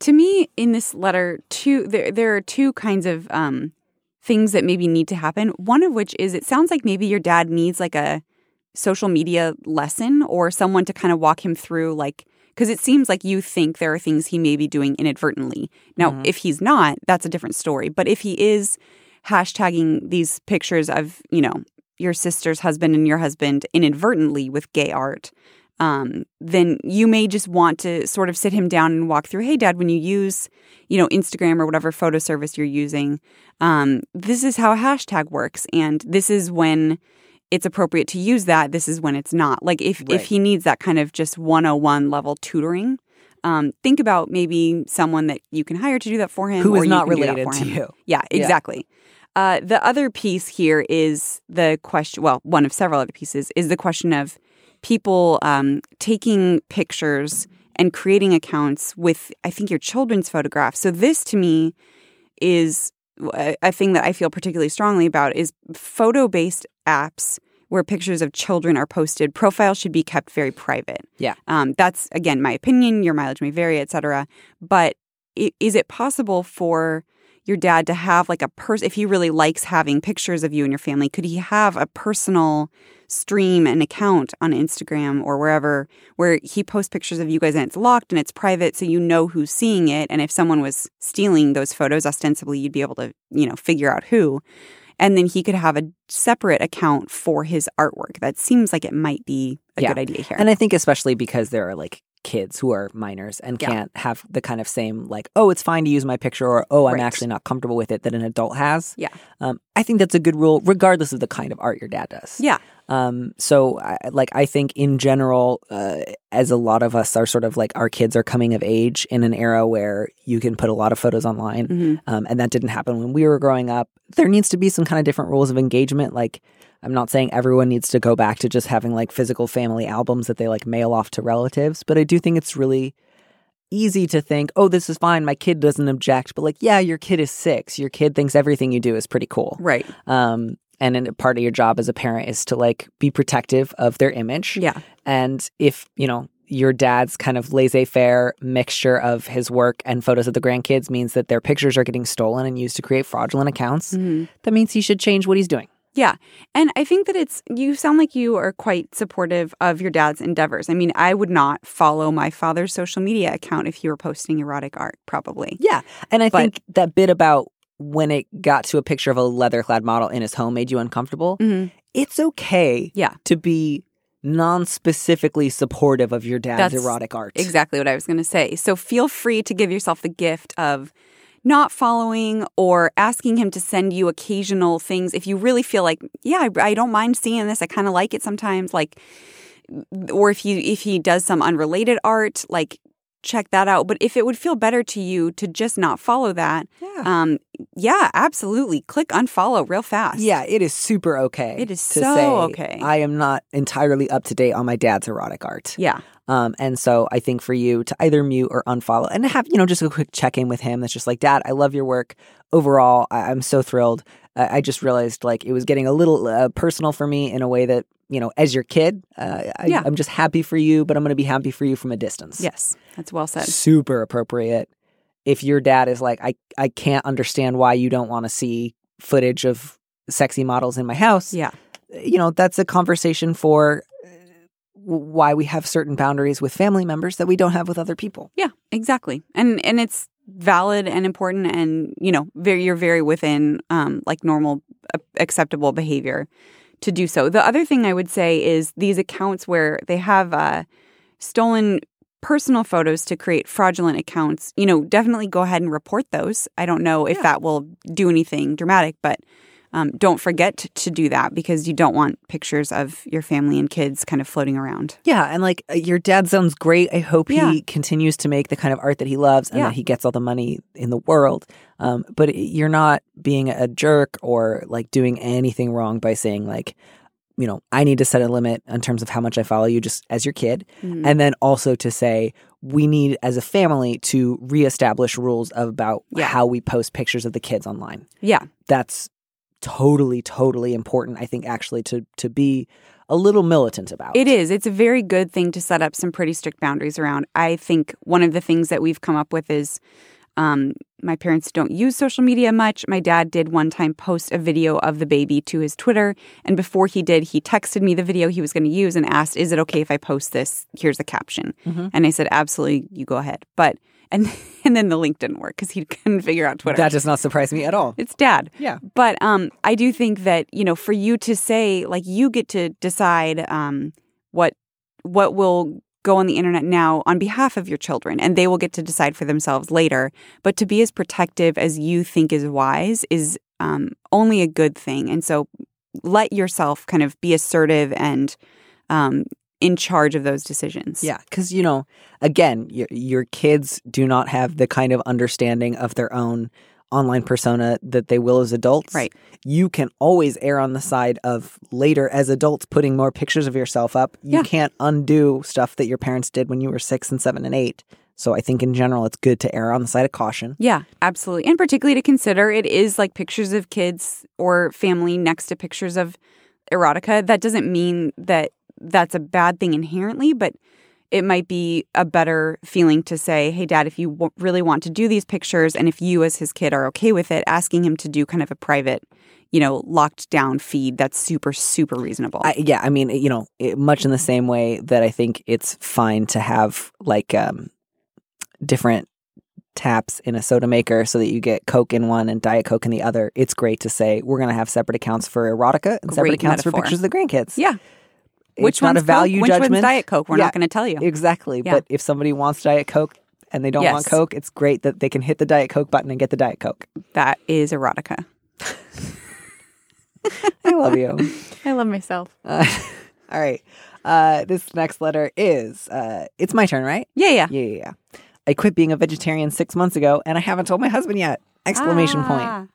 To me, in this letter, two there there are two kinds of um, things that maybe need to happen. One of which is it sounds like maybe your dad needs like a social media lesson or someone to kind of walk him through like because it seems like you think there are things he may be doing inadvertently. Now, Mhm. if he's not, that's a different story. But if he is hashtagging these pictures of, you know, your sister's husband and your husband inadvertently with gay art, um, then you may just want to sort of sit him down and walk through, hey, dad, when you use, you know, Instagram or whatever photo service you're using, um, this is how a hashtag works. And this is when it's appropriate to use that. This is when it's not. Like if, Right. if he needs that kind of just 101 level tutoring, um, think about maybe someone that you can hire to do that for him. Who or is not can do that related to him. you. Yeah, Yeah. exactly. Uh, the other piece here is the question. Well, one of several other pieces is the question of people um, taking pictures and creating accounts with, I think, your children's photographs. So this, to me, is a, a thing that I feel particularly strongly about is photo-based apps where pictures of children are posted. Profiles should be kept very private. Yeah. Um, that's again my opinion. Your mileage may vary, et cetera. But is it possible for your dad to have like a person if he really likes having pictures of you and your family could he have a personal stream and account on instagram or wherever where he posts pictures of you guys and it's locked and it's private so you know who's seeing it? And if someone was stealing those photos ostensibly you'd be able to you know figure out who. And then he could have a separate account for his artwork. That seems like it might be a Yeah. good idea here. And I think especially because there are like kids who are minors and Yeah. can't have the kind of same like, oh, it's fine to use my picture or oh, I'm Right. actually not comfortable with it that an adult has. Yeah. Um, I think that's a good rule, regardless of the kind of art your dad does. yeah Um, so, I, like, I think in general, uh, as a lot of us are sort of like our kids are coming of age in an era where you can put a lot of photos online, Mhm. um, and that didn't happen when we were growing up. There needs to be some kind of different rules of engagement. Like, I'm not saying everyone needs to go back to just having like physical family albums that they like mail off to relatives, but I do think it's really easy to think, oh, this is fine. My kid doesn't object. But like, yeah, your kid is six. Your kid thinks everything you do is pretty cool. right Um, and part of your job as a parent is to like be protective of their image. yeah And if, you know, your dad's kind of laissez faire mixture of his work and photos of the grandkids means that their pictures are getting stolen and used to create fraudulent accounts, Mhm. that means he should change what he's doing. Yeah. And I think that it's, you sound like you are quite supportive of your dad's endeavors. I mean, I would not follow my father's social media account if he were posting erotic art, probably. Yeah. And I But- think that bit about when it got to a picture of a leather clad model in his home made you uncomfortable. Mhm. It's okay Yeah. to be non specifically supportive of your dad's That's erotic art. Exactly what I was going to say. So feel free to give yourself the gift of not following or asking him to send you occasional things if you really feel like, yeah, I, I don't mind seeing this. I kind of like it sometimes. Like, or if he if he does some unrelated art, like check that out. But if it would feel better to you to just not follow that, Yeah. um, yeah, absolutely. Click unfollow real fast. Yeah, it is super okay. It is to so say, okay. I am not entirely up to date on my dad's erotic art. Yeah. Um, and so I think for you to either mute or unfollow and have, you know, just a quick check in with him that's just like, Dad, I love your work. Overall, I- I'm so thrilled. I-, I just realized like it was getting a little uh, personal for me in a way that, you know, as your kid, uh, I- Yeah. I'm just happy for you, but I'm going to be happy for you from a distance. Yes. That's well said. Super appropriate. If your dad is like, I, I can't understand why you don't want to see footage of sexy models in my house Yeah. you know that's a conversation for why we have certain boundaries with family members that we don't have with other people. Yeah, exactly. And and it's valid and important and you know, very you're very within um like normal uh, acceptable behavior to do so. The other thing I would say is these accounts where they have uh stolen personal photos to create fraudulent accounts, you know, definitely go ahead and report those. I don't know if Yeah. that will do anything dramatic, but um, don't forget to, do that because you don't want pictures of your family and kids kind of floating around. Yeah, and like uh, your dad sounds great. I hope Yeah. he continues to make the kind of art that he loves and Yeah. that he gets all the money in the world. Um, but you're not being a jerk or like doing anything wrong by saying like, you know, I need to set a limit in terms of how much I follow you just as your kid. Mhm. And then also to say we need as a family to reestablish rules about Yeah. how we post pictures of the kids online. Yeah. That's totally, totally important, I think, actually, to to be a little militant about. It is. It's a very good thing to set up some pretty strict boundaries around. I think one of the things that we've come up with is um, my parents don't use social media much. My dad did one time post a video of the baby to his Twitter. And before he did, he texted me the video he was going to use and asked, Is it okay if I post this? Here's the caption. Mhm. And I said, Absolutely, you go ahead. But, and, [laughs] and then the link didn't work because he [laughs] couldn't figure out Twitter. That does not surprise me at all. It's dad. Yeah. But um, I do think that you know, for you to say like you get to decide um, what what will go on the internet now on behalf of your children, and they will get to decide for themselves later. But to be as protective as you think is wise is um, only a good thing, and so let yourself kind of be assertive and um, in charge of those decisions. Yeah, because you know, again, your your kids do not have the kind of understanding of their own online persona that they will as adults. Right. You can always err on the side of later as adults putting more pictures of yourself up. You Yeah. can't undo stuff that your parents did when you were six and seven and eight. So I think in general, it's good to err on the side of caution. Yeah, absolutely. And particularly to consider it is like pictures of kids or family next to pictures of erotica. That doesn't mean that that's a bad thing inherently, but it might be a better feeling to say, hey, dad, if you w- really want to do these pictures and if you as his kid are okay with it, asking him to do kind of a private, you know, locked down feed, that's super, super reasonable. I, yeah, I mean, you know, it, much in the same way that I think it's fine to have like um, different taps in a soda maker so that you get Coke in one and Diet Coke in the other. It's great to say we're going to have separate accounts for erotica and separate Great accounts for pictures of the grandkids. yeah. It's Which not one's a value Coke? Which one's Diet Coke? We're Yeah, not going to tell you. Exactly. Yeah. But if somebody wants Diet Coke and they don't want Coke, it's great that they can hit the Diet Coke button and get the Diet Coke. That is erotica. [laughs] I love you. I love myself. Uh, [laughs] all right. Uh, this next letter is uh, it's my turn, right? Yeah, yeah. Yeah, yeah, yeah. I quit being a vegetarian six months ago, and I haven't told my husband yet! Exclamation Ah. point.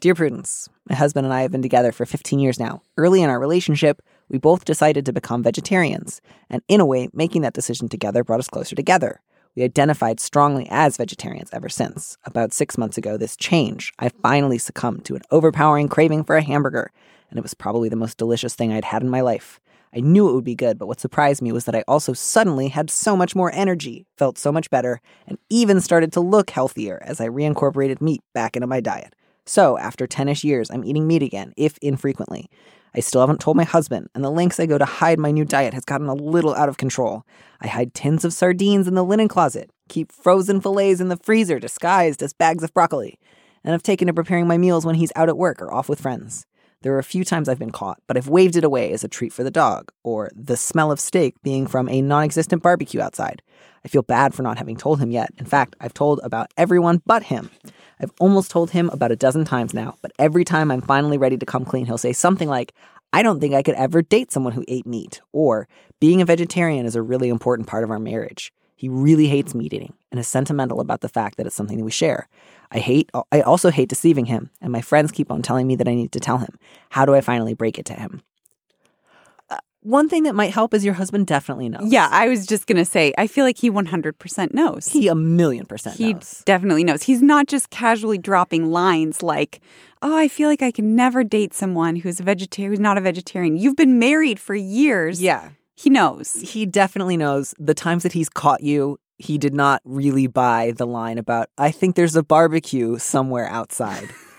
Dear Prudence, my husband and I have been together for 15 years now. Early in our relationship, we both decided to become vegetarians, and in a way, making that decision together brought us closer together. We identified strongly as vegetarians ever since. About six months ago, this changed. I finally succumbed to an overpowering craving for a hamburger, and it was probably the most delicious thing I'd had in my life. I knew it would be good, but what surprised me was that I also suddenly had so much more energy, felt so much better, and even started to look healthier as I reincorporated meat back into my diet. So, after 10 ish years, I'm eating meat again, if infrequently. I still haven't told my husband, and the lengths I go to hide my new diet has gotten a little out of control. I hide tins of sardines in the linen closet, keep frozen fillets in the freezer disguised as bags of broccoli, and I've taken to preparing my meals when he's out at work or off with friends. There are a few times I've been caught, but I've waved it away as a treat for the dog, or the smell of steak being from a non existent barbecue outside. I feel bad for not having told him yet. In fact, I've told about everyone but him. I've almost told him about a dozen times now, but every time I'm finally ready to come clean, he'll say something like, I don't think I could ever date someone who ate meat, or being a vegetarian is a really important part of our marriage. He really hates meat eating and is sentimental about the fact that it's something that we share. I hate I also hate deceiving him, and my friends keep on telling me that I need to tell him. How do I finally break it to him? Uh, one thing that might help is your husband definitely knows. Yeah, I was just going to say, I feel like he 100% knows. he a million percent He knows. definitely knows. He's not just casually dropping lines like, "Oh, I feel like I can never date someone who's a vegetarian, who's not a vegetarian." You've been married for years. Yeah. he knows. he definitely knows the times that he's caught you he did not really buy the line about i think there's a barbecue somewhere outside [laughs]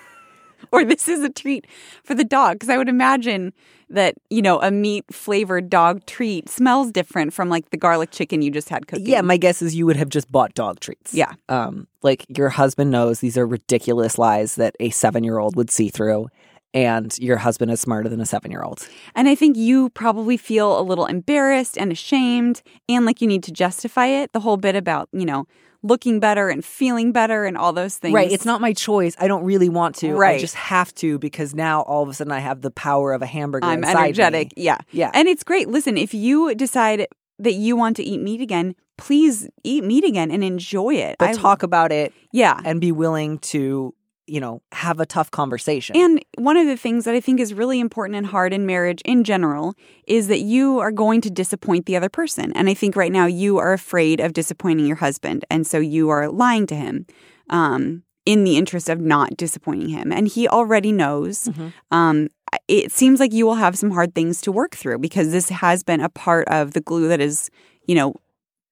or this is a treat for the dog. Because I would imagine that, you know, a meat flavored dog treat smells different from like the garlic chicken you just had cooking. Yeah, my guess is you would have just bought dog treats. Yeah. Um, like your husband knows these are ridiculous lies that a seven year old would see through, and your husband is smarter than a seven year old. And I think you probably feel a little embarrassed and ashamed and like you need to justify it. The whole bit about, you know, looking better and feeling better and all those things. Right. It's not my choice. I don't really want to. Right. I just have to because now all of a sudden I have the power of a hamburger. I'm energetic. me. Yeah. Yeah. And it's great. Listen, if you decide that you want to eat meat again, please eat meat again and enjoy it. But I- talk about it Yeah. and be willing to, you know, have a tough conversation. And one of the things that I think is really important and hard in marriage in general is that you are going to disappoint the other person. And I think right now you are afraid of disappointing your husband. And so you are lying to him um, in the interest of not disappointing him. And he already knows. Um, it seems like you will have some hard things to work through because this has been a part of the glue that has, you know,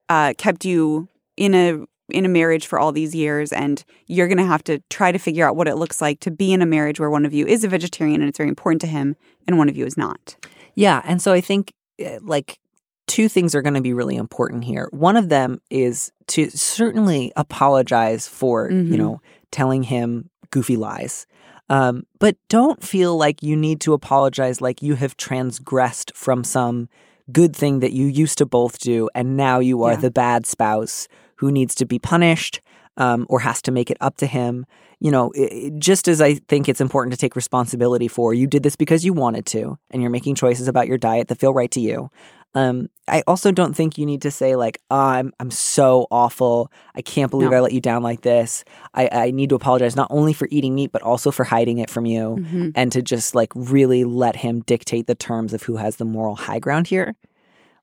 uh, kept you in a in a marriage for all these years and you're going to have to try to figure out what it looks like to be in a marriage where one of you is a vegetarian and it's very important to him and one of you is not. Yeah, and so I think uh, like two things are going to be really important here. One of them is to certainly apologize for, you Mhm. know, telling him goofy lies. Um, but don't feel like you need to apologize like you have transgressed from some good thing that you used to both do and now you are Yeah. the bad spouse who needs to be punished um, or has to make it up to him. You know, i i- just as I think it's important to take responsibility for, you did this because you wanted to, and you're making choices about your diet that feel right to you. Um, I also don't think you need to say like, oh, "I'm I'm so awful. I can't believe No. I let you down like this. I, I need to apologize not only for eating meat but also for hiding it from you, Mm-hmm. and to just like really let him dictate the terms of who has the moral high ground here."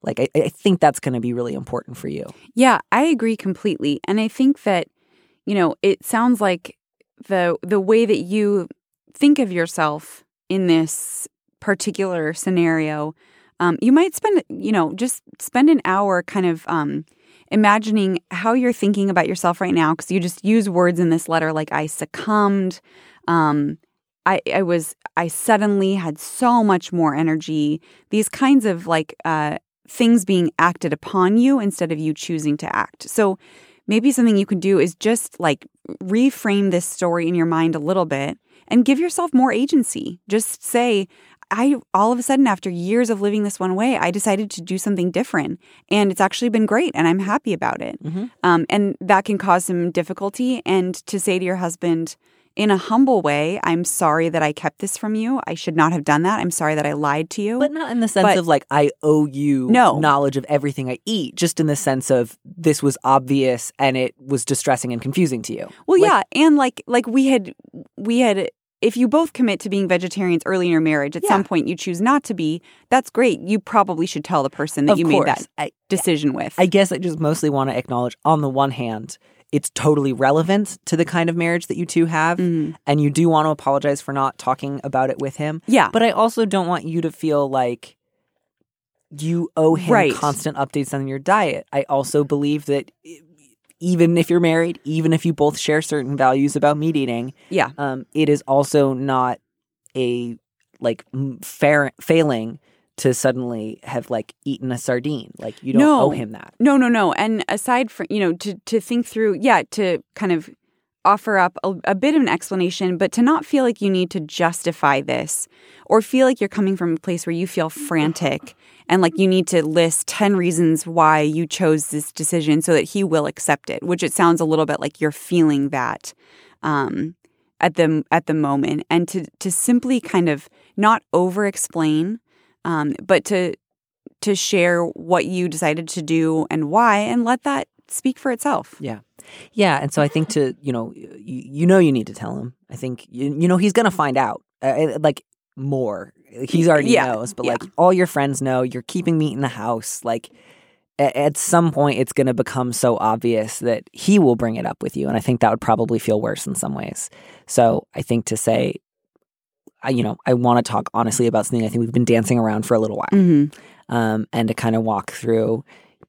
Like, I, I think that's going to be really important for you. Yeah, I agree completely. And I think that, you know, it sounds like the the way that you think of yourself in this particular scenario, um, you might spend, you know, just spend an hour kind of um, imagining how you're thinking about yourself right now because you just use words in this letter like I succumbed. Um, I, I was I suddenly had so much more energy. These kinds of like uh, things being acted upon you instead of you choosing to act. So maybe something you can do is just like reframe this story in your mind a little bit and give yourself more agency. Just say, I all of a sudden, after years of living this one way, I decided to do something different. And it's actually been great and I'm happy about it. Um, and that can cause some difficulty. And to say to your husband, in a humble way, I'm sorry that I kept this from you. I should not have done that. I'm sorry that I lied to you. But not in the sense But- of like I owe you No. knowledge of everything I eat, just in the sense of this was obvious and it was distressing and confusing to you. Well, Like- yeah, and like like we had we had if you both commit to being vegetarians early in your marriage, at some point you choose not to be, that's great. You probably should tell the person that Of you course. made that I, decision with. I guess I just mostly want to acknowledge on the one hand, it's totally relevant to the kind of marriage that you two have. Mhm. And you do want to apologize for not talking about it with him. Yeah. But I also don't want you to feel like you owe him Right. constant updates on your diet. I also believe that even if you're married, even if you both share certain values about meat eating, yeah. um, it is also not a like m- fair, failing to suddenly have like eaten a sardine. Like you don't No. owe him that. No, no, no. And aside from, you know, to to think through, yeah, to kind of offer up a, a bit of an explanation, but to not feel like you need to justify this or feel like you're coming from a place where you feel frantic and like you need to list 10 reasons why you chose this decision so that he will accept it, which it sounds a little bit like you're feeling that um, at the at the moment and to to simply kind of not over explain um, but to to share what you decided to do and why and let that speak for itself. Yeah. Yeah, and so I think to you know you, you know you need to tell him. I think you you know he's gonna find out uh, like more. He's already Yeah, knows, but yeah. like all your friends know you're keeping meat in the house. Like a- at some point, it's gonna become so obvious that he will bring it up with you, and I think that would probably feel worse in some ways. So I think to say, I you know I want to talk honestly about something I think we've been dancing around for a little while Mm-hmm. um, and to kind of walk through,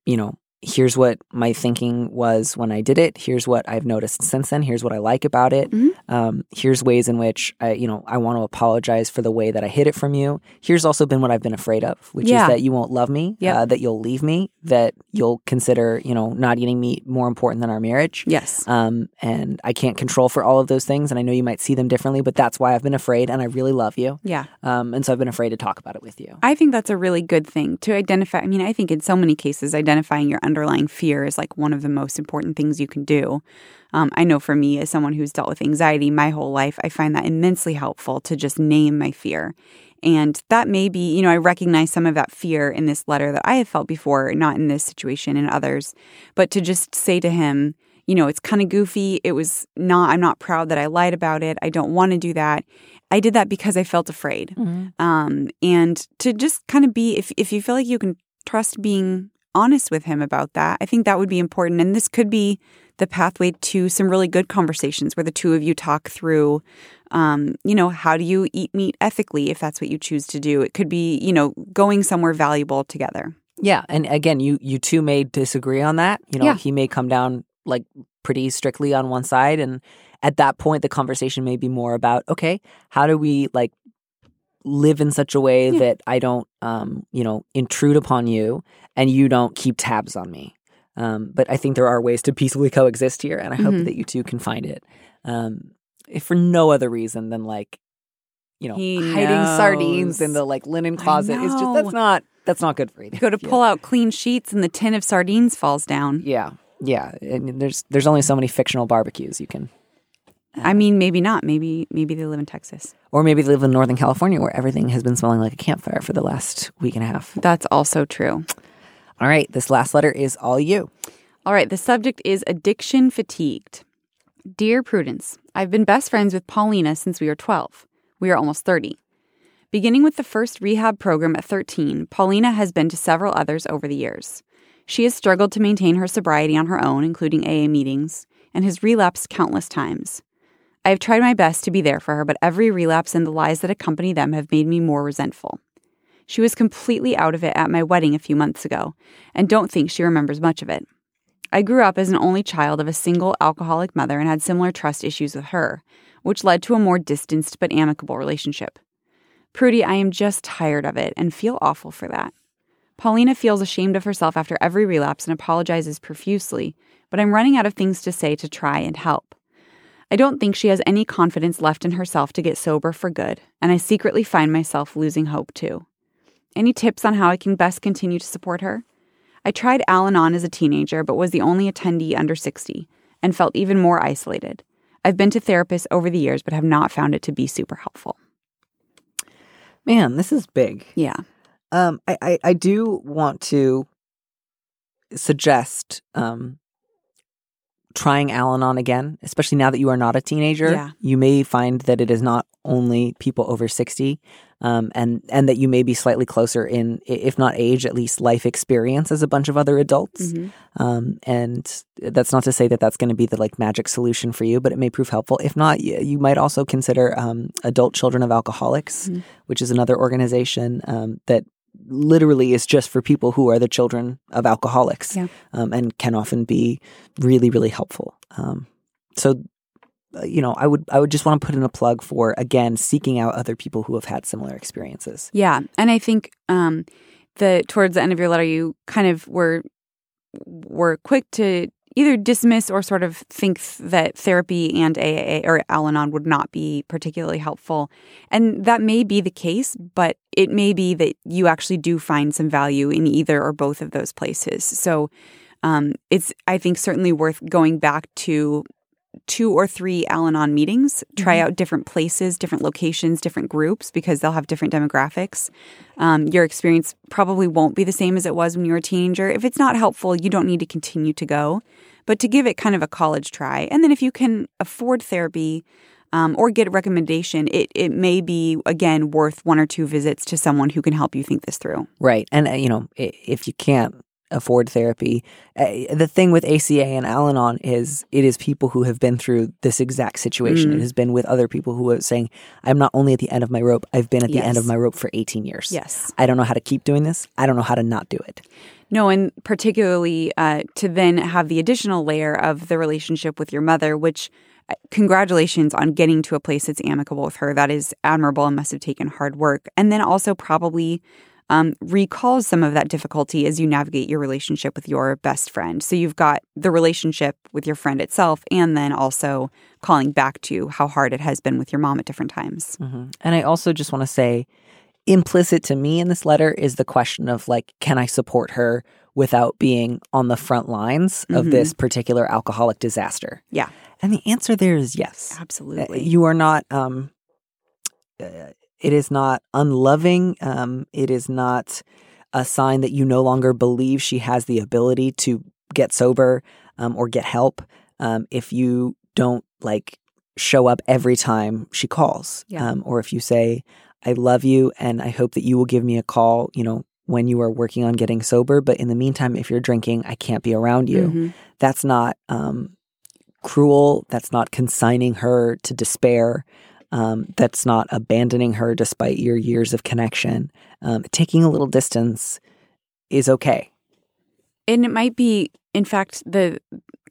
you know, here's what my thinking was when I did it. Here's what I've noticed since then. Here's what I like about it. Mhm. Um, here's ways in which I, you know, I want to apologize for the way that I hid it from you. Here's also been what I've been afraid of, which Yeah. is that you won't love me, Yep. uh, that you'll leave me, that you'll consider, you know, not eating meat more important than our marriage. Yes. Um, and I can't control for all of those things, and I know you might see them differently, but that's why I've been afraid, and I really love you. Yeah. Um, and so I've been afraid to talk about it with you. I think that's a really good thing to identify. I mean, I think in so many cases, identifying your underlying fear is like one of the most important things you can do. Um, I know for me, as someone who's dealt with anxiety my whole life, I find that immensely helpful to just name my fear. And that may be, you know, I recognize some of that fear in this letter that I have felt before, not in this situation, in others, but to just say to him, you know, it's kind of goofy. It was not, I'm not proud that I lied about it. I don't want to do that. I did that because I felt afraid. Um, and to just kind of be, if, if you feel like you can trust being honest with him about that, I think that would be important. And this could be the pathway to some really good conversations where the two of you talk through, um, you know, how do you eat meat ethically if that's what you choose to do? It could be, you know, going somewhere valuable together. Yeah, and again, you you two may disagree on that. You know, Yeah. he may come down like pretty strictly on one side, and at that point, the conversation may be more about okay, how do we like live in such a way Yeah. that I don't, um, you know, intrude upon you, and you don't keep tabs on me. Um, but I think there are ways to peacefully coexist here, and I hope Mhm. that you two can find it. Um, if for no other reason than like, you know, He hiding sardines in the like linen closet It's just that's not that's not good for either. You go to [laughs] pull out clean sheets and the tin of sardines falls down. Yeah, yeah. And there's there's only so many fictional barbecues you can, I mean, maybe not. Maybe maybe they live in Texas. Or maybe they live in Northern California where everything has been smelling like a campfire for the last week and a half. That's also true. All right, this last letter is all you. All right, the subject is addiction fatigued. Dear Prudence, I've been best friends with Paulina since we were 12. We are almost 30. Beginning with the first rehab program at 13, Paulina has been to several others over the years. She has struggled to maintain her sobriety on her own, including AA meetings, and has relapsed countless times. I have tried my best to be there for her, but every relapse and the lies that accompany them have made me more resentful. She was completely out of it at my wedding a few months ago, and don't think she remembers much of it. I grew up as an only child of a single alcoholic mother and had similar trust issues with her, which led to a more distanced but amicable relationship. Prudy, I am just tired of it and feel awful for that. Paulina feels ashamed of herself after every relapse and apologizes profusely, but I'm running out of things to say to try and help. I don't think she has any confidence left in herself to get sober for good, and I secretly find myself losing hope too. Any tips on how I can best continue to support her? I tried Al Anon as a teenager, but was the only attendee under 60 and felt even more isolated. I've been to therapists over the years, but have not found it to be super helpful. Man, this is big. Yeah. Um, I, I, I do want to suggest um, trying Al Anon again, especially now that you are not a teenager. Yeah. You may find that it is not only people over 60, um, and, and that you may be slightly closer in, if not age, at least life experience as a bunch of other adults. Mhm. Um, and that's not to say that that's going to be the like magic solution for you, but it may prove helpful. If not, you, you might also consider um, Adult Children of Alcoholics, Mhm. which is another organization um, that literally is just for people who are the children of alcoholics Yeah. um, and can often be really, really helpful. Um, so, uh, you know, I would I would just want to put in a plug for again seeking out other people who have had similar experiences. Yeah, and I think um, the towards the end of your letter, you kind of were were quick to either dismiss or sort of think that therapy and AA or Al-Anon would not be particularly helpful, and that may be the case, but it may be that you actually do find some value in either or both of those places. So. Um, it's, I think, certainly worth going back to two or three Al Anon meetings, try out different places, different locations, different groups, because they'll have different demographics. Um, your experience probably won't be the same as it was when you were a teenager. If it's not helpful, you don't need to continue to go, but to give it kind of a college try. And then if you can afford therapy, um, or get a recommendation, it, it may be, again, worth one or two visits to someone who can help you think this through. Right. And, uh, you know, if you can't afford therapy. Uh, the thing with ACA and Al Anon is it is people who have been through this exact situation. Mm. It has been with other people who are saying, I'm not only at the end of my rope, I've been at the end of my rope for 18 years. Yes. I don't know how to keep doing this. I don't know how to not do it. No, and particularly uh, to then have the additional layer of the relationship with your mother, which uh, congratulations on getting to a place that's amicable with her. That is admirable and must have taken hard work. And then also probably um, recalls some of that difficulty as you navigate your relationship with your best friend. So you've got the relationship with your friend itself, and then also calling back to how hard it has been with your mom at different times. And I also just want to say, implicit to me in this letter is the question of like, can I support her without being on the front lines of Mhm. this particular alcoholic disaster? Yeah, And the answer there is yes. Absolutely. You are not. Um, uh, it is not unloving. Um, it is not a sign that you no longer believe she has the ability to get sober um, or get help. Um, if you don't like show up every time she calls, Yeah. um, or if you say, "I love you," and I hope that you will give me a call. You know. When you are working on getting sober, but in the meantime, if you're drinking, I can't be around you. Mhm. That's not um, cruel. That's not consigning her to despair. Um, that's not abandoning her despite your years of connection. Um, taking a little distance is okay. And it might be, in fact, the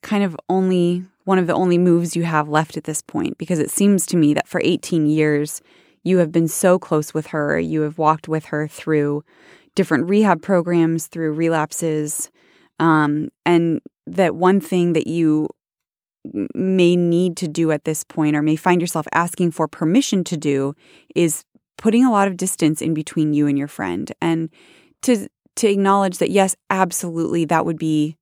kind of only one of the only moves you have left at this point, because it seems to me that for 18 years, you have been so close with her. You have walked with her through different rehab programs, through relapses. Um, and that one thing that you may need to do at this point, or may find yourself asking for permission to do, is putting a lot of distance in between you and your friend. And to to acknowledge that yes absolutely that would be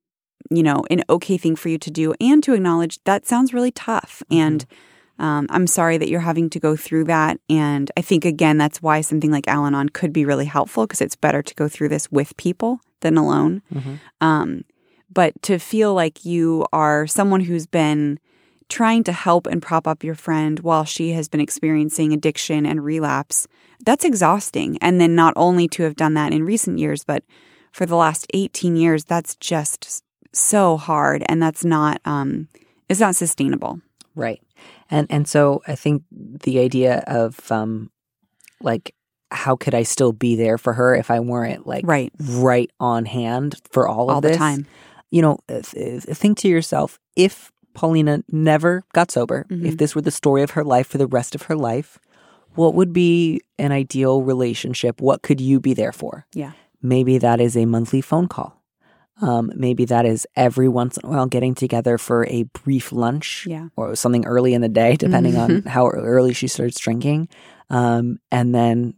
you know an okay thing for you to do and to acknowledge that sounds really tough. And um, i'm sorry that you're having to go through that. And i think again that's why something like al-anon could be really helpful because it's better to go through this with people than alone. Um, but to feel like you are someone who's been trying to help and prop up your friend while she has been experiencing addiction and relapse, that's exhausting. And then not only to have done that in recent years, but for the last 18 years, that's just so hard and that's not um it's not sustainable. Right. And and so I think the idea of um like how could I still be there for her if I weren't like Right. right on hand for all of All the this? time. You know, th- th- think to yourself if Paulina never got sober, Mhm. if this were the story of her life for the rest of her life, what would be an ideal relationship? What could you be there for? Yeah. Maybe that is a monthly phone call. Um, maybe that is every once in a while getting together for a brief lunch Yeah. or something early in the day, depending on how early she starts drinking. Um, and then,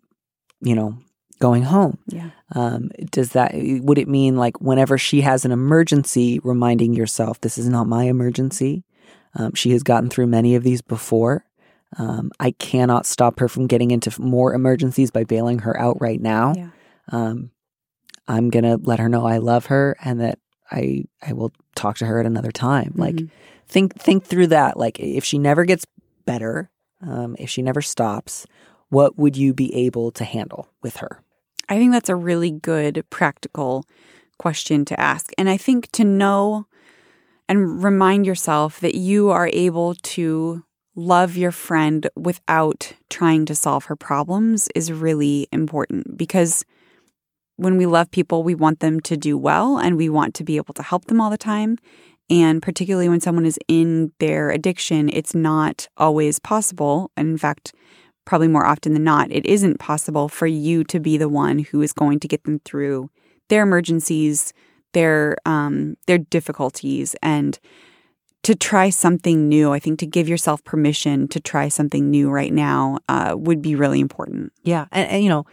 you know, going home. Yeah. Um, does that, would it mean like whenever she has an emergency, reminding yourself, this is not my emergency? Um, she has gotten through many of these before. Um, I cannot stop her from getting into more emergencies by bailing her out right now. Yeah. Um, I'm gonna let her know I love her and that I I will talk to her at another time. Like Mhm. think think through that. Like if she never gets better, um, if she never stops, what would you be able to handle with her? I think that's a really good practical question to ask. And I think to know and remind yourself that you are able to love your friend without trying to solve her problems is really important because when we love people, we want them to do well and we want to be able to help them all the time. And particularly when someone is in their addiction, it's not always possible. And in fact, probably more often than not, it isn't possible for you to be the one who is going to get them through their emergencies, their um, their difficulties, and to try something new. I think to give yourself permission to try something new right now uh, would be really important. Yeah, and, and you know,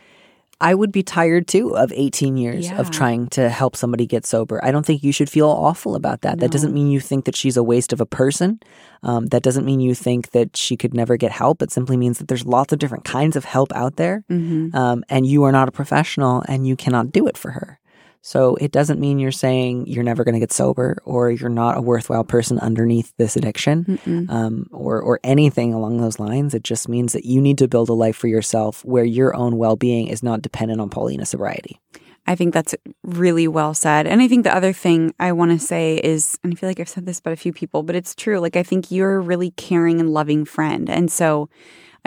I would be tired too of 18 years Yeah. of trying to help somebody get sober. I don't think you should feel awful about that. That doesn't mean you think that she's a waste of a person. Um, that doesn't mean you think that she could never get help. It simply means that there's lots of different kinds of help out there, Mm-hmm. um, and you are not a professional and you cannot do it for her. So it doesn't mean you're saying you're never going to get sober or you're not a worthwhile person underneath this addiction um, or or anything along those lines. It just means that you need to build a life for yourself where your own well being is not dependent on Paulina's sobriety. I think that's really well said. And I think the other thing I want to say is, and I feel like I've said this about a few people, but it's true. Like, I think you're a really caring and loving friend. And so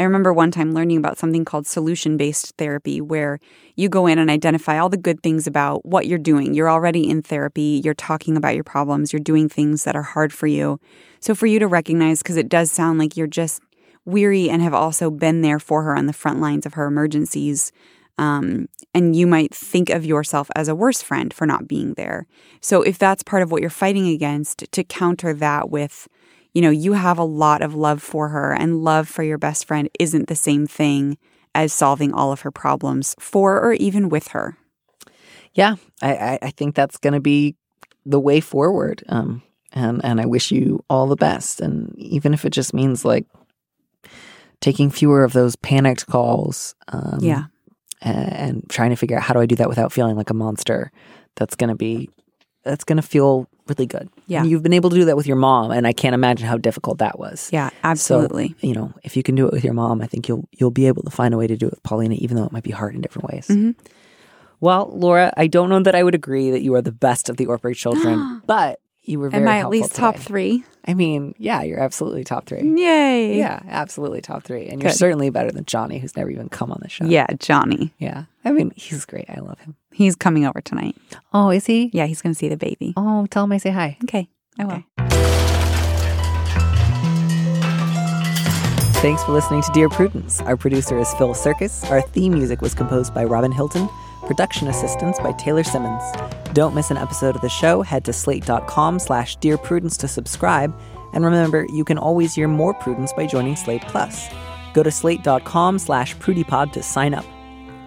I remember one time learning about something called solution based therapy, where you go in and identify all the good things about what you're doing. You're already in therapy, you're talking about your problems, you're doing things that are hard for you. So for you to recognize, because it does sound like you're just weary and have also been there for her on the front lines of her emergencies um, and you might think of yourself as a worse friend for not being there. So if that's part of what you're fighting against, to counter that with, you know, you have a lot of love for her, and love for your best friend isn't the same thing as solving all of her problems for or even with her. Yeah, I, I think that's going to be the way forward. Um, and and I wish you all the best. And even if it just means like taking fewer of those panicked calls. Um, Yeah. and, and trying to figure out how do I do that without feeling like a monster. That's going to be that's going to feel really good. Yeah. And you've been able to do that with your mom, and I can't imagine how difficult that was. Yeah, absolutely. So, you know, if you can do it with your mom, I think you'll you'll be able to find a way to do it with Paulina, even though it might be hard in different ways. Mm-hmm. Well, Laura, I don't know that I would agree that you are the best of the Ortberg children, [gasps] but you were very Am I at least top three? I mean, yeah, you're absolutely top three. Yay. Yeah, absolutely top three, and you're certainly better than Johnny, who's never even come on the show. Yeah, Johnny. yeah. I mean, he's great. I love him. He's coming over tonight. Oh, is he? Yeah, he's going to see the baby. Oh, tell him I say hi. Okay, I will. Thanks for listening to Dear Prudence. Our producer is Phil Surkis. Our theme music was composed by Robin Hilton. Production assistance by Taylor Simmons. Don't miss an episode of the show. Head to slate.com slash Dear Prudence to subscribe. And remember, you can always hear more Prudence by joining Slate Plus. Go to slate.com slash prudypod to sign up.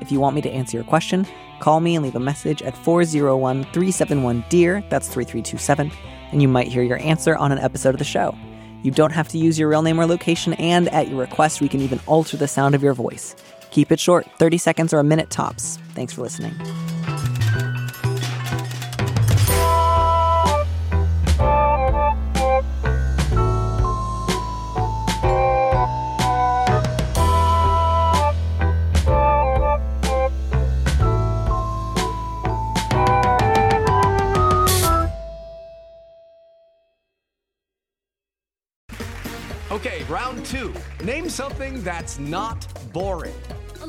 If you want me to answer your question, call me and leave a message at 401 371 DEAR, that's 3327, and you might hear your answer on an episode of the show. You don't have to use your real name or location, and at your request, we can even alter the sound of your voice. Keep it short, 30 seconds or a minute tops. Thanks for listening. Okay, round two. Name something that's not boring.